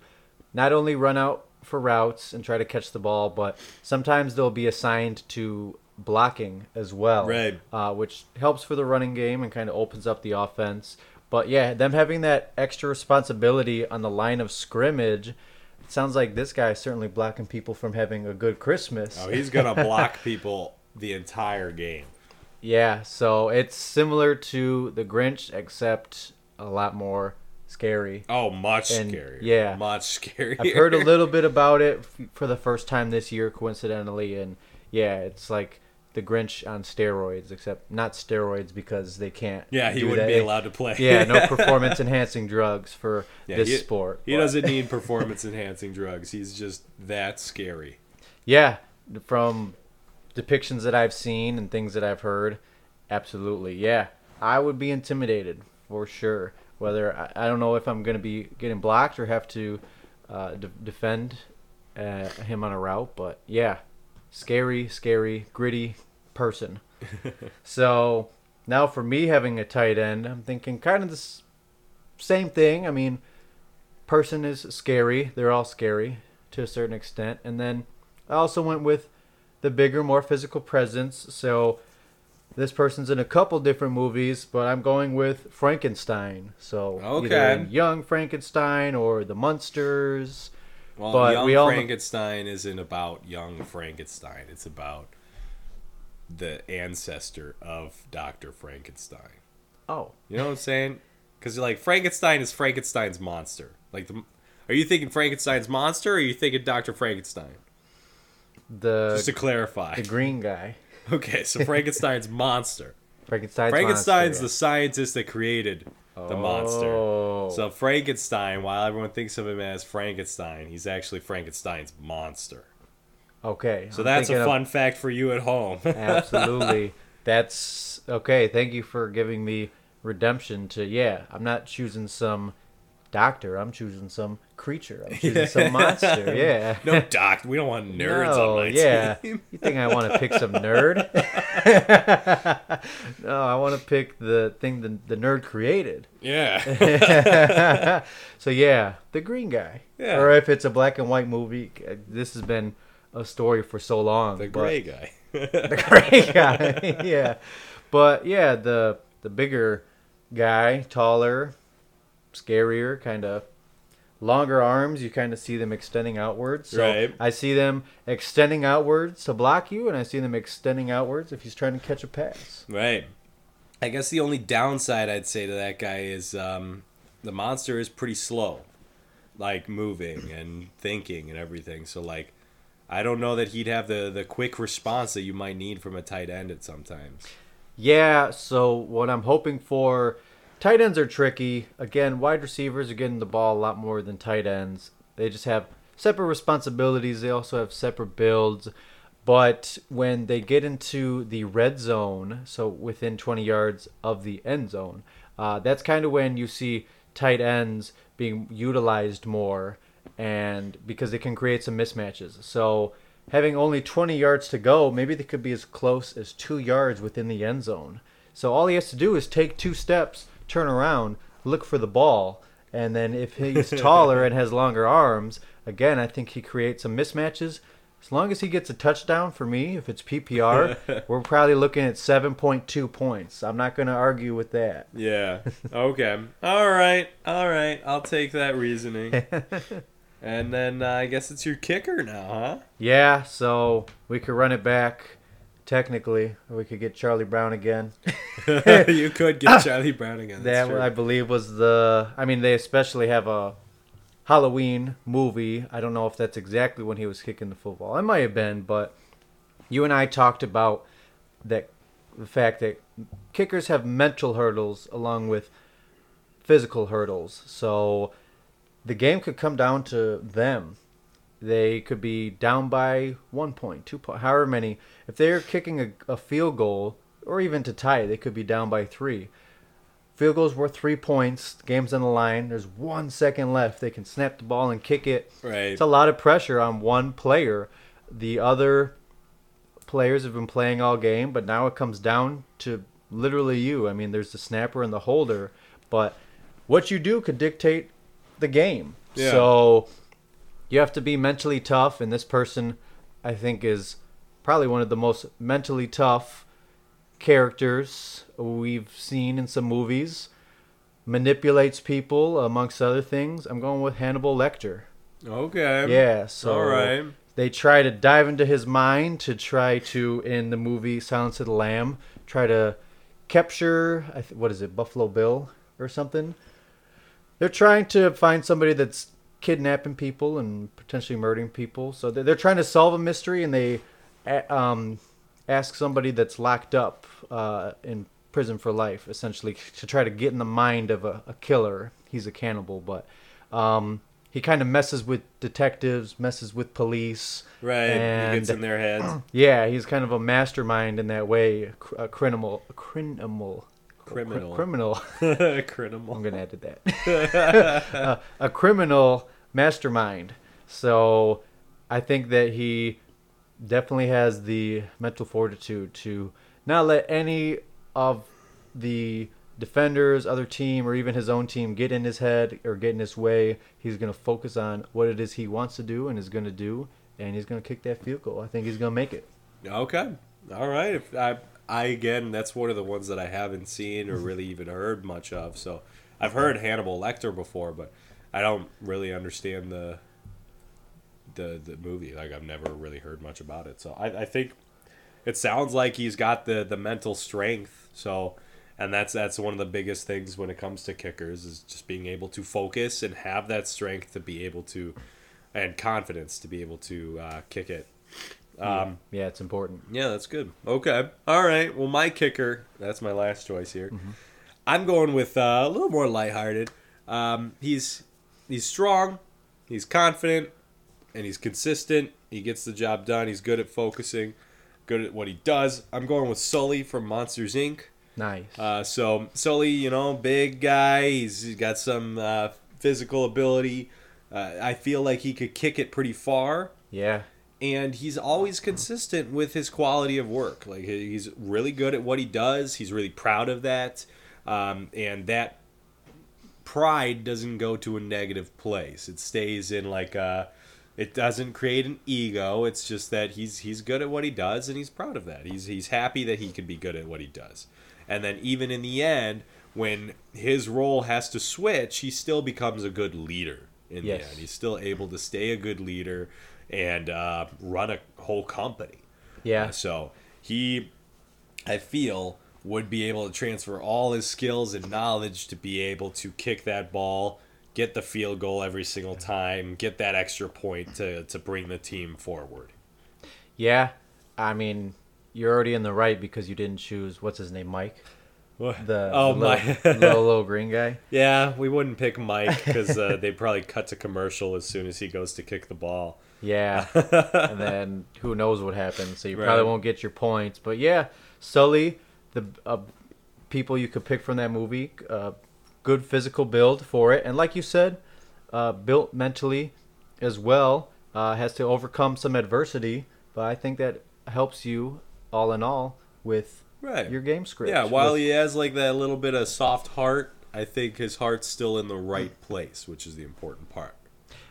not only run out for routes and try to catch the ball, but sometimes they'll be assigned to blocking as well, Right. Uh, which helps for the running game and kind of opens up the offense. But yeah, them having that extra responsibility on the line of scrimmage. Sounds like this guy is certainly blocking people from having a good Christmas. Oh, he's gonna block *laughs* people the entire game. Yeah, so it's similar to the Grinch, except a lot more scary. Oh, much And, scarier. yeah. much scarier. I've heard a *laughs* little bit about it f- for the first time this year, coincidentally, and yeah, it's like the Grinch on steroids, except not steroids because they can't. Yeah, he wouldn't that. be allowed to play. Yeah, no *laughs* performance enhancing drugs for Yeah, this he, sport. He but- doesn't need *laughs* performance enhancing drugs. He's just that scary. Yeah, from depictions that I've seen and things that I've heard, absolutely. Yeah, I would be intimidated for sure. Whether I, I don't know if I'm going to be getting blocked or have to uh, de- defend uh, him on a route, but yeah, scary, scary, gritty person. *laughs* so now for me having a tight end, I'm thinking kind of the s- same thing. I mean, person is scary. They're all scary to a certain extent. And then I also went with the bigger, more physical presence. So this person's in a couple different movies, but I'm going with Frankenstein. So either Okay. Young Frankenstein or The Munsters. Well, But young we all- Frankenstein isn't about young Frankenstein. It's about the ancestor of Doctor Frankenstein. Oh, You know what I'm saying? Because like Frankenstein is Frankenstein's monster. Like, the, are you thinking Frankenstein's monster, or are you thinking Doctor Frankenstein? The Just to clarify. the green guy. Okay, so Frankenstein's monster. Frankenstein's Frankenstein's monster, the scientist that created the monster. Oh. So Frankenstein, while everyone thinks of him as Frankenstein, he's actually Frankenstein's monster. okay. So I'm that's a thinking of- fun fact for you at home. *laughs* Absolutely. That's okay. Thank you for giving me redemption to yeah. I'm not choosing some doctor. I'm choosing some creature. I'm *laughs* choosing some monster. Yeah. no doc, we don't want nerds No, on my yeah. team. *laughs* You think I want to pick some nerd? *laughs* no, I want to pick the thing the, the nerd created. Yeah. so yeah, the green guy. Yeah. Or if it's a black and white movie, uh, this has been a story for so long. The gray guy. the gray guy. yeah, but yeah, the the bigger guy, taller, scarier, kind of longer arms. You kind of see them extending outwards. So Right. I see them extending outwards to block you, and I see them extending outwards if he's trying to catch a pass. Right. I guess the only downside I'd say to that guy is um, the monster is pretty slow, like moving and thinking and everything. So like, I don't know that he'd have the the quick response that you might need from a tight end at sometimes. Yeah, so what I'm hoping for tight ends are tricky. Again, wide receivers are getting the ball a lot more than tight ends. They just have separate responsibilities, they also have separate builds. But when they get into the red zone, so within 20 yards of the end zone, uh, that's kind of when you see tight ends being utilized more and because they can create some mismatches. So having only 20 yards to go, maybe they could be as close as two yards within the end zone. So all he has to do is take two steps, turn around, look for the ball, and then if he's *laughs* taller and has longer arms, again, I think he creates some mismatches. As long as he gets a touchdown for me, if it's PPR, *laughs* we're probably looking at 7.2 points. I'm not going to argue with that. Yeah. Okay. all right. All right. I'll take that reasoning. *laughs* and then uh, I guess it's your kicker now, huh? Yeah, so we could run it back technically, we could get Charlie Brown again. *laughs* you could get *laughs* Charlie Brown again. That's that true. I believe was the. I mean, they especially have a Halloween movie. I don't know if that's exactly when he was kicking the football. It might have been, but you and I talked about that the fact that kickers have mental hurdles along with physical hurdles. So the game could come down to them. They could be down by one point, two point, however many. If they're kicking a, a field goal, or even to tie, it, they could be down by three. Field goals worth three points. The game's on the line. There's one second left. They can snap the ball and kick it. right. It's a lot of pressure on one player. The other players have been playing all game, but now it comes down to literally you. I mean, there's the snapper and the holder, but what you do could dictate the game. Yeah. So you have to be mentally tough, and this person, I think, is probably one of the most mentally tough characters we've seen in some movies. Manipulates people, amongst other things. I'm going with Hannibal Lecter. okay. Yeah, so all right. they try to dive into his mind to try to, in the movie Silence of the Lamb, try to capture, th- what is it, Buffalo Bill or something? They're trying to find somebody that's kidnapping people and potentially murdering people. So they're, they're trying to solve a mystery and they um, ask somebody that's locked up uh, in prison for life, essentially, to try to get in the mind of a, a killer. He's a cannibal, but um, he kind of messes with detectives, messes with police. Right. And he gets in their heads. *clears throat* yeah, he's kind of a mastermind in that way, a, cr- a criminal, a criminal, Criminal. *laughs* criminal. I'm gonna add to that. *laughs* *laughs* uh, a criminal mastermind. So I think that he definitely has the mental fortitude to not let any of the defenders, other team, or even his own team get in his head or get in his way. He's going to focus on what it is he wants to do and is going to do, and he's going to kick that field goal. I think he's going to make it. Okay. All right. If I, I again, that's one of the ones that I haven't seen or really even heard much of. So I've heard Hannibal Lecter before, but I don't really understand the the the movie. Like I've never really heard much about it. So I, I think it sounds like he's got the the mental strength. So and that's that's one of the biggest things when it comes to kickers is just being able to focus and have that strength to be able to and confidence to be able to uh, kick it. Um, yeah. yeah, it's important. Yeah, that's good. Okay, all right. Well, my kicker. That's my last choice here. Mm-hmm. I'm going with uh, a little more lighthearted. Um, he's he's strong, he's confident, and he's consistent. He gets the job done. He's good at focusing, good at what he does. I'm going with Sully from Monsters Inc. Nice. Uh, so Sully, you know, big guy. He's, he's got some uh, physical ability. Uh, I feel like he could kick it pretty far. Yeah. And he's always consistent with his quality of work. Like he's really good at what he does. He's really proud of that, um, and that pride doesn't go to a negative place. It stays in like a it doesn't create an ego. It's just that he's he's good at what he does and he's proud of that. He's he's happy that he can be good at what he does. And then even in the end, when his role has to switch, he still becomes a good leader in yes. the end. He's still able to stay a good leader and uh, run a whole company. Yeah. Uh, so he, I feel, would be able to transfer all his skills and knowledge to be able to kick that ball get the field goal every single time, get that extra point to, to bring the team forward. Yeah, I mean, you're already in the right because you didn't choose what's his name, Mike. What? The, oh the little, my little, little green guy. *laughs* Yeah, we wouldn't pick Mike because uh, *laughs* they probably cut to commercial as soon as he goes to kick the ball. Yeah, *laughs* and then who knows what happens? So you right. probably won't get your points. But yeah, Sully, the uh, people you could pick from that movie, uh, good physical build for it, and like you said, uh, built mentally as well. Uh, has to overcome some adversity, but I think that helps you all in all with right. your game script. Yeah, while with, he has like that little bit of soft heart, I think his heart's still in the right place, which is the important part.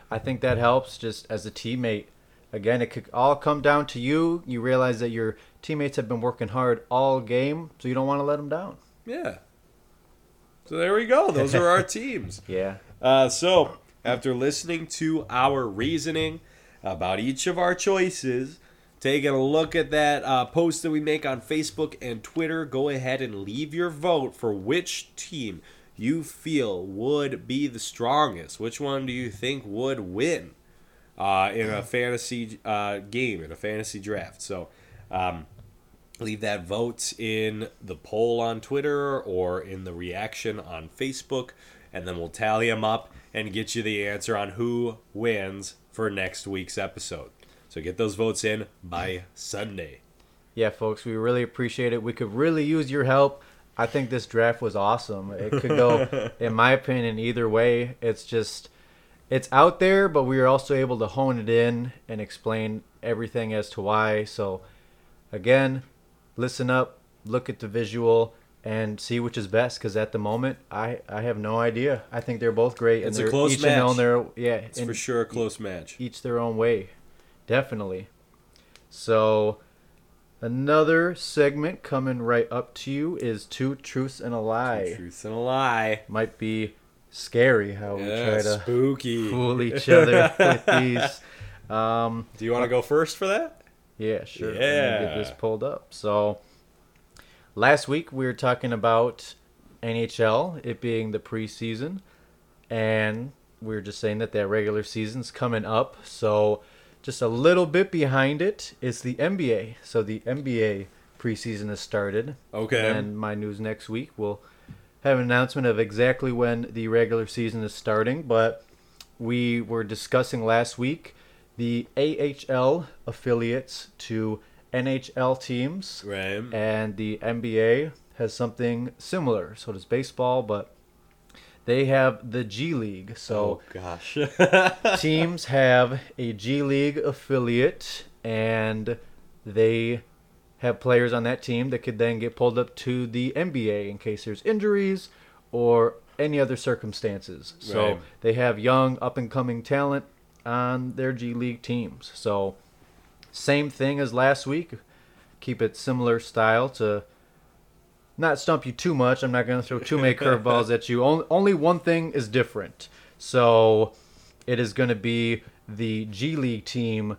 I think that helps just as a teammate. Again, it could all come down to you. You realize that your teammates have been working hard all game, so you don't want to let them down. Yeah, so there we go. Those are our *laughs* teams. Yeah. Uh, so after listening to our reasoning about each of our choices, taking a look at that uh, post that we make on Facebook and Twitter, go ahead and leave your vote for which team you feel would be the strongest. Which one do you think would win uh, in a fantasy uh, game, in a fantasy draft? So. Um, leave that vote in the poll on Twitter or in the reaction on Facebook, and then we'll tally them up and get you the answer on who wins for next week's episode. So get those votes in by Sunday. Yeah, folks, we really appreciate it. We could really use your help. I think this draft was awesome. It could go, *laughs* in my opinion, either way. It's just, it's out there, but we were also able to hone it in and explain everything as to why. So, again, listen up, look at the visual, and see which is best. Because at the moment, I I have no idea. I think they're both great. It's and a close each match. In their, yeah, it's for sure a close match. Each their own way, definitely. So. Another segment coming right up to you is two truths and a lie. Two truths and a lie might be scary how yeah, we try to spooky fool each *laughs* other with these. Um, Do you want to go first for that? Yeah, sure. Yeah. Get this pulled up. So, last week we were talking about NHL, it being the preseason, and we were just saying that that regular season's coming up. So, just a little bit behind it is the NBA. So, the NBA preseason has started. Okay. And my news next week will have an announcement of exactly when the regular season is starting. But we were discussing last week the AHL affiliates to NHL teams. Right. And the NBA has something similar. So does baseball, but they have the G League. So oh, gosh. *laughs* teams have a G League affiliate and they have players on that team that could then get pulled up to the NBA in case there's injuries or any other circumstances. So Right. they have young, up and coming talent on their G League teams. So same thing as last week. Keep it similar style to not stump you too much. I'm not going to throw too many *laughs* curveballs at you. Only, only one thing is different. So it is going to be the G League team.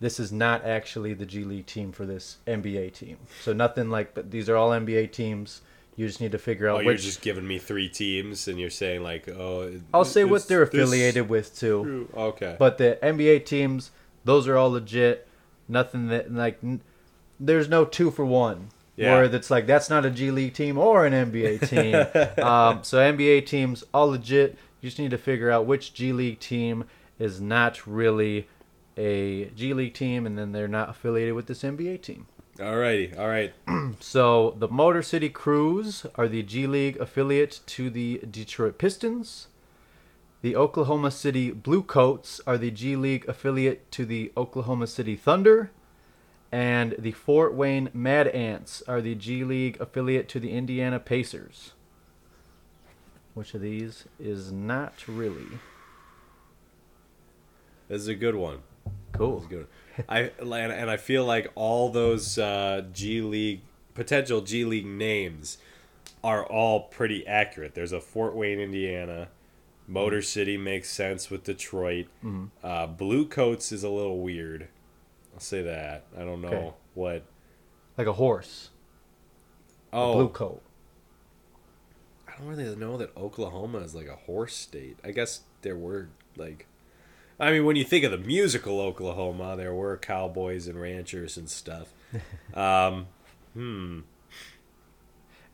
This is not actually the G League team for this NBA team. So nothing like but these are all NBA teams. You just need to figure out Oh, you're just giving me three teams, and you're saying like, oh. I'll say what they're affiliated with too. True. Okay. But the NBA teams, those are all legit. Nothing that like, n- there's no two for one. Yeah. Where that's like that's not a G League team or an NBA *laughs* team. um, so NBA teams all legit. You just need to figure out which G League team is not really a G League team, and then they're not affiliated with this NBA team. Alrighty. All right. *clears throat* So the Motor City Cruise are the G League affiliate to the Detroit Pistons. The Oklahoma City Bluecoats are the G League affiliate to the Oklahoma City Thunder. And the Fort Wayne Mad Ants are the G League affiliate to the Indiana Pacers. Which of these is not really? This is a good one. Cool. I and and I feel like all those uh, G League potential G League names are all pretty accurate. There's a Fort Wayne, Indiana. Motor City makes sense with Detroit. Mm-hmm. Uh, Blue Coats is a little weird. I'll say that. I don't know Okay. what. Like a horse. Oh, Blue coat. I don't really know that Oklahoma is like a horse state. I guess there were like, I mean, when you think of the musical Oklahoma, there were cowboys and ranchers and stuff. *laughs* um, hmm.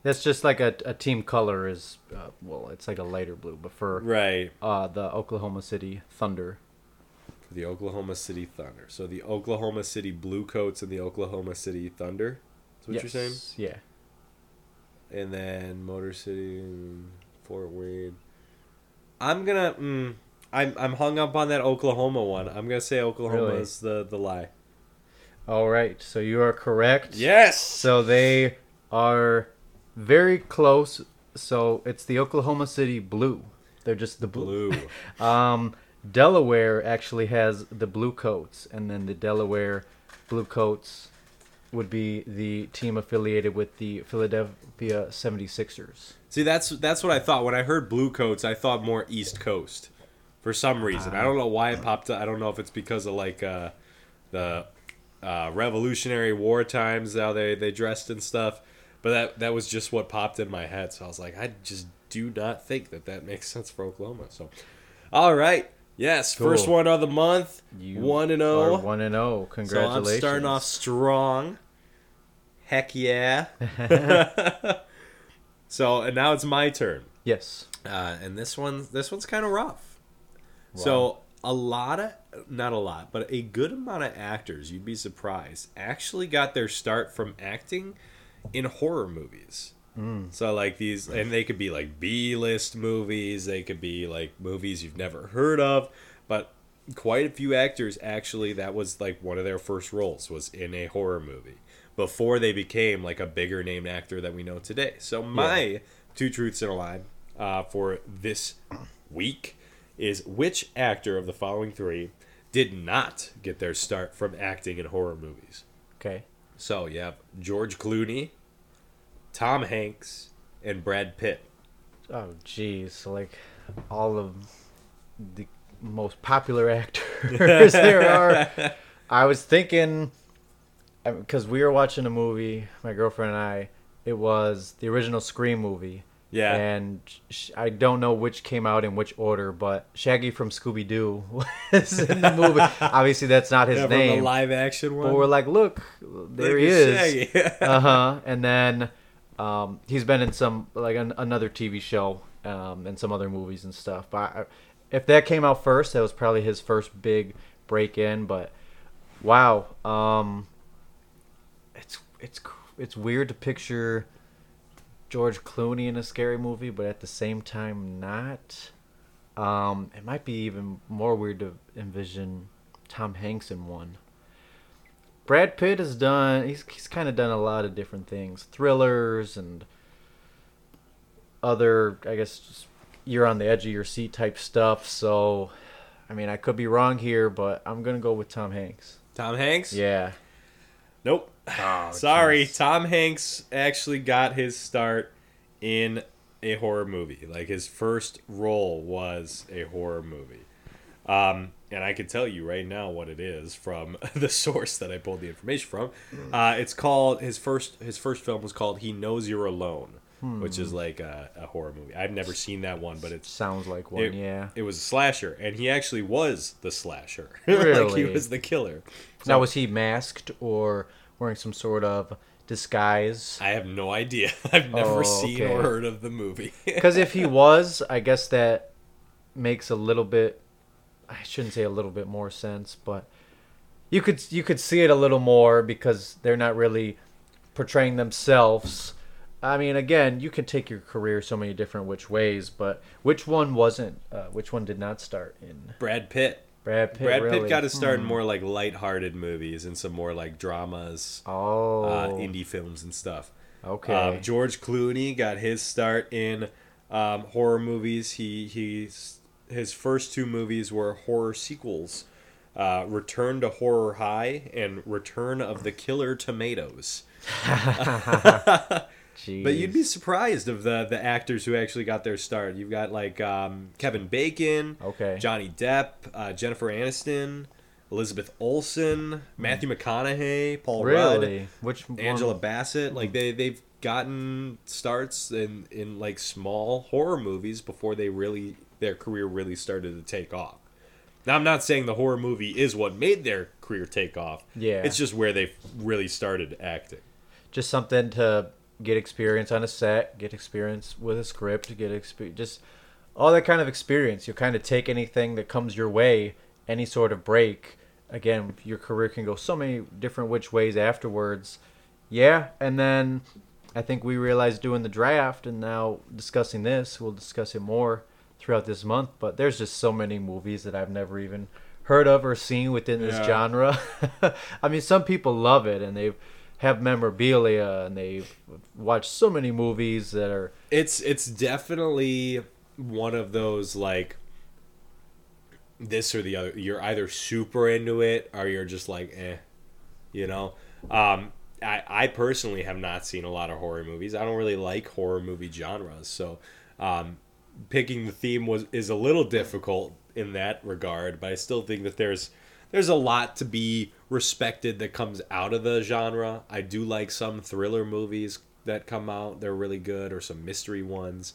That's just like a, a team color is, uh, well, it's like a lighter blue, but for Right. uh, the Oklahoma City Thunder. For the Oklahoma City Thunder. So the Oklahoma City Bluecoats and the Oklahoma City Thunder. That's what you're saying. Yes, Yeah. And then Motor City, and Fort Wayne. I'm gonna. Mm, I'm I'm hung up on that Oklahoma one. I'm gonna say Oklahoma Really? is the the lie. All right. So you are correct. Yes. So they are very close. So it's the Oklahoma City Blue. They're just the blue. Blue. *laughs* Um, Delaware actually has the blue coats, and then the Delaware Blue Coats would be the team affiliated with the Philadelphia 76ers. See, that's that's what I thought when I heard Blue Coats. I thought more East Coast, for some reason. I don't know why it popped up. I don't know if it's because of like uh, the uh, Revolutionary War times, how they they dressed and stuff. But that that was just what popped in my head. So I was like, I just do not think that that makes sense for Oklahoma. So, all right, yes, first one of the month, You one and zero. One and zero. Congratulations. So. I'm starting off strong. Heck yeah. *laughs* *laughs* so and now it's my turn. Yes. Uh, and this one this one's kind of rough. So a lot of not a lot, but a good amount of actors, you'd be surprised, actually got their start from acting in horror movies. So like these, and they could be like B-list movies. They could be like movies you've never heard of, but quite a few actors actually that was like one of their first roles was in a horror movie before they became like a bigger named actor that we know today. So my two truths and a lie uh, for this week is which actor of the following three did not get their start from acting in horror movies? Okay. So you have George Clooney, Tom Hanks, and Brad Pitt. Oh, jeez. So, like, all of the most popular *laughs* actors there are. *laughs* I was thinking, because we were watching a movie, my girlfriend and I. It was the original Scream movie. Yeah. And sh- I don't know which came out in which order, but Shaggy from Scooby Doo *laughs* was in the movie. *laughs* Obviously, that's not his Yeah, from the name. live action one. But we're like, look, there Look he is. *laughs* Uh huh. And then um, he's been in some like an, another TV show um, and some other movies and stuff. But I, if that came out first, that was probably his first big break in. But wow, um, it's it's it's weird to picture George Clooney in a scary movie, but at the same time not. Um, it might be even more weird to envision Tom Hanks in one. Brad Pitt has done. He's he's kind of done a lot of different things, thrillers and other. I guess just you're on the edge of your seat type stuff. So, I mean, I could be wrong here, but I'm gonna go with Tom Hanks. Tom Hanks? Yeah. Nope. *laughs* Oh, *laughs* Sorry, jeez. Tom Hanks actually got his start in a horror movie. Like his first role was a horror movie. Um, and I can tell you right now what it is from *laughs* the source that I pulled the information from. Uh, it's called his first his first film was called He Knows You're Alone, which is like a, a horror movie. I've never seen that one, but it Sounds like one. it, yeah. it was a slasher, and he actually was the slasher. like he was the killer. Now was he masked or wearing some sort of disguise? I have no idea. *laughs* I've never Oh, seen okay. or heard of the movie. *laughs* Because if he was, I guess that makes a little bit. I shouldn't say a little bit more sense, but you could you could see it a little more because they're not really portraying themselves. I mean, again, you can take your career so many different which ways, but which one wasn't? Uh, which one did not start in Brad Pitt. Brad Pitt? Brad really? Got to start in more like light-hearted movies and some more like dramas, Oh, uh, indie films and stuff. okay. Um, George Clooney got his start in um, horror movies. He he's his first two movies were horror sequels. Uh, Return to Horror High and Return of the Killer Tomatoes. *laughs* *laughs* *laughs* But you'd be surprised of the the actors who actually got their start. You've got like um, Kevin Bacon, Okay. Johnny Depp, uh, Jennifer Aniston, Elizabeth Olsen, Matthew McConaughey, Paul Rudd, which Angela one? Bassett. Like they they've gotten starts in in like small horror movies before they really their career really started to take off. Now I'm not saying the horror movie is what made their career take off. Yeah. It's just where they really started acting. just something to get experience on a set, get experience with a script, get experience, just all that kind of experience. You kind of take anything that comes your way, any sort of break. Again, your career can go so many different which ways afterwards. Yeah, and then I think we realized doing the draft and now discussing this, we'll discuss it more throughout this month. But there's just so many movies that I've never even heard of or seen within this Yeah. genre. *laughs* I mean, some people love it and they've have memorabilia and they've watched so many movies that are It's it's definitely one of those like this or the other. You're either super into it or you're just like eh, you know. Um, I I personally have not seen a lot of horror movies. I don't really like horror movie genres, so um, picking the theme was is a little difficult in that regard. But I still think that there's there's a lot to be respected that comes out of the genre. I do like some thriller movies that come out; they're really good, or some mystery ones.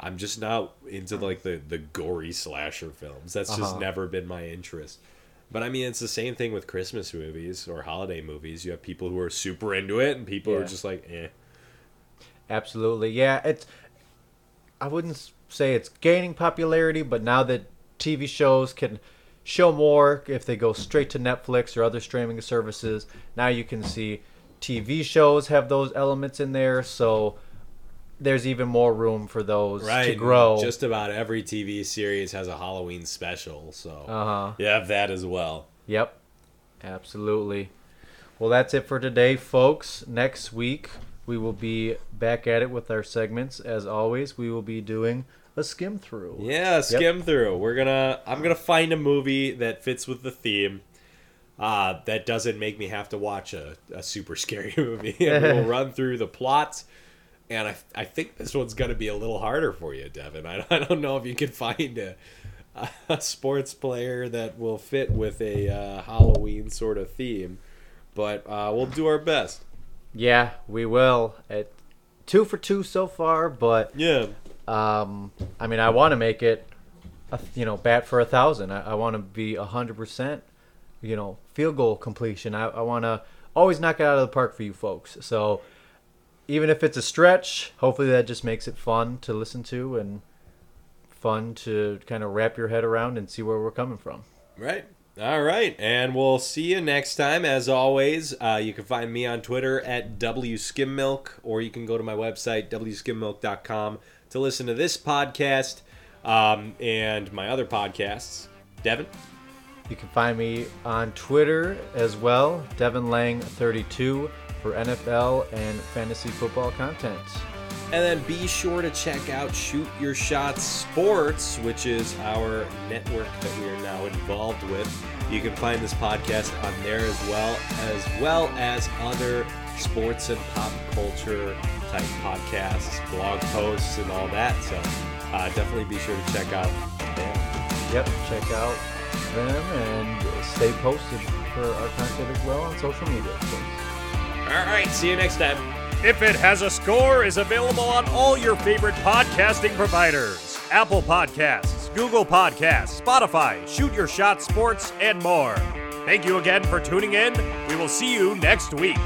I'm just not into like the the gory slasher films. That's just Uh-huh. never been my interest. But I mean, it's the same thing with Christmas movies or holiday movies. You have people who are super into it, and people Yeah. are just like, eh. absolutely yeah it's i wouldn't say it's gaining popularity but now that tv shows can show more if they go straight to netflix or other streaming services now you can see tv shows have those elements in there so there's even more room for those Right. to grow Just about every TV series has a Halloween special, so uh-huh you have that as well. Yep, absolutely. Well, that's it for today, folks. Next week, we will be back at it with our segments. As always, we will be doing a skim through. Yeah, skim through. We're gonna. I'm gonna find a movie that fits with the theme. Uh, that doesn't make me have to watch a, a super scary *laughs* movie. and we'll *laughs* run through the plots. And I, I think this one's going to be a little harder for you, Devin. I, *laughs* I don't know if you can find a, a sports player that will fit with a uh, Halloween sort of theme, but uh, we'll do our best. Yeah, we will. At two for two so far, but Yeah. Um, I mean, I want to make it, a, you know, bat for a thousand. I, I want to be a hundred percent, you know, field goal completion. I, I want to always knock it out of the park for you folks. So even if it's a stretch, hopefully that just makes it fun to listen to and fun to kind of wrap your head around and see where we're coming from. Right. All right. And we'll see you next time. As always, uh, you can find me on Twitter at wskymmilk, or you can go to my website, wskymmilk.com, to listen to this podcast um, and my other podcasts. Devin? You can find me on Twitter as well, Devin Lange 32 for NFL and fantasy football content. And then be sure to check out Shoot Your Shots Sports, which is our network that we are now involved with. You can find this podcast on there as well, as well as other sports and pop culture type podcasts, blog posts, and all that. So uh, definitely be sure to check out them. Yep, check out them and stay posted for our content as well on social media. Of course. All right, see you next time. If It Has a Score is available on all your favorite podcasting providers Apple Podcasts, Google Podcasts, Spotify, Shoot Your Shot Sports, and more. Thank you again for tuning in. We will see you next week.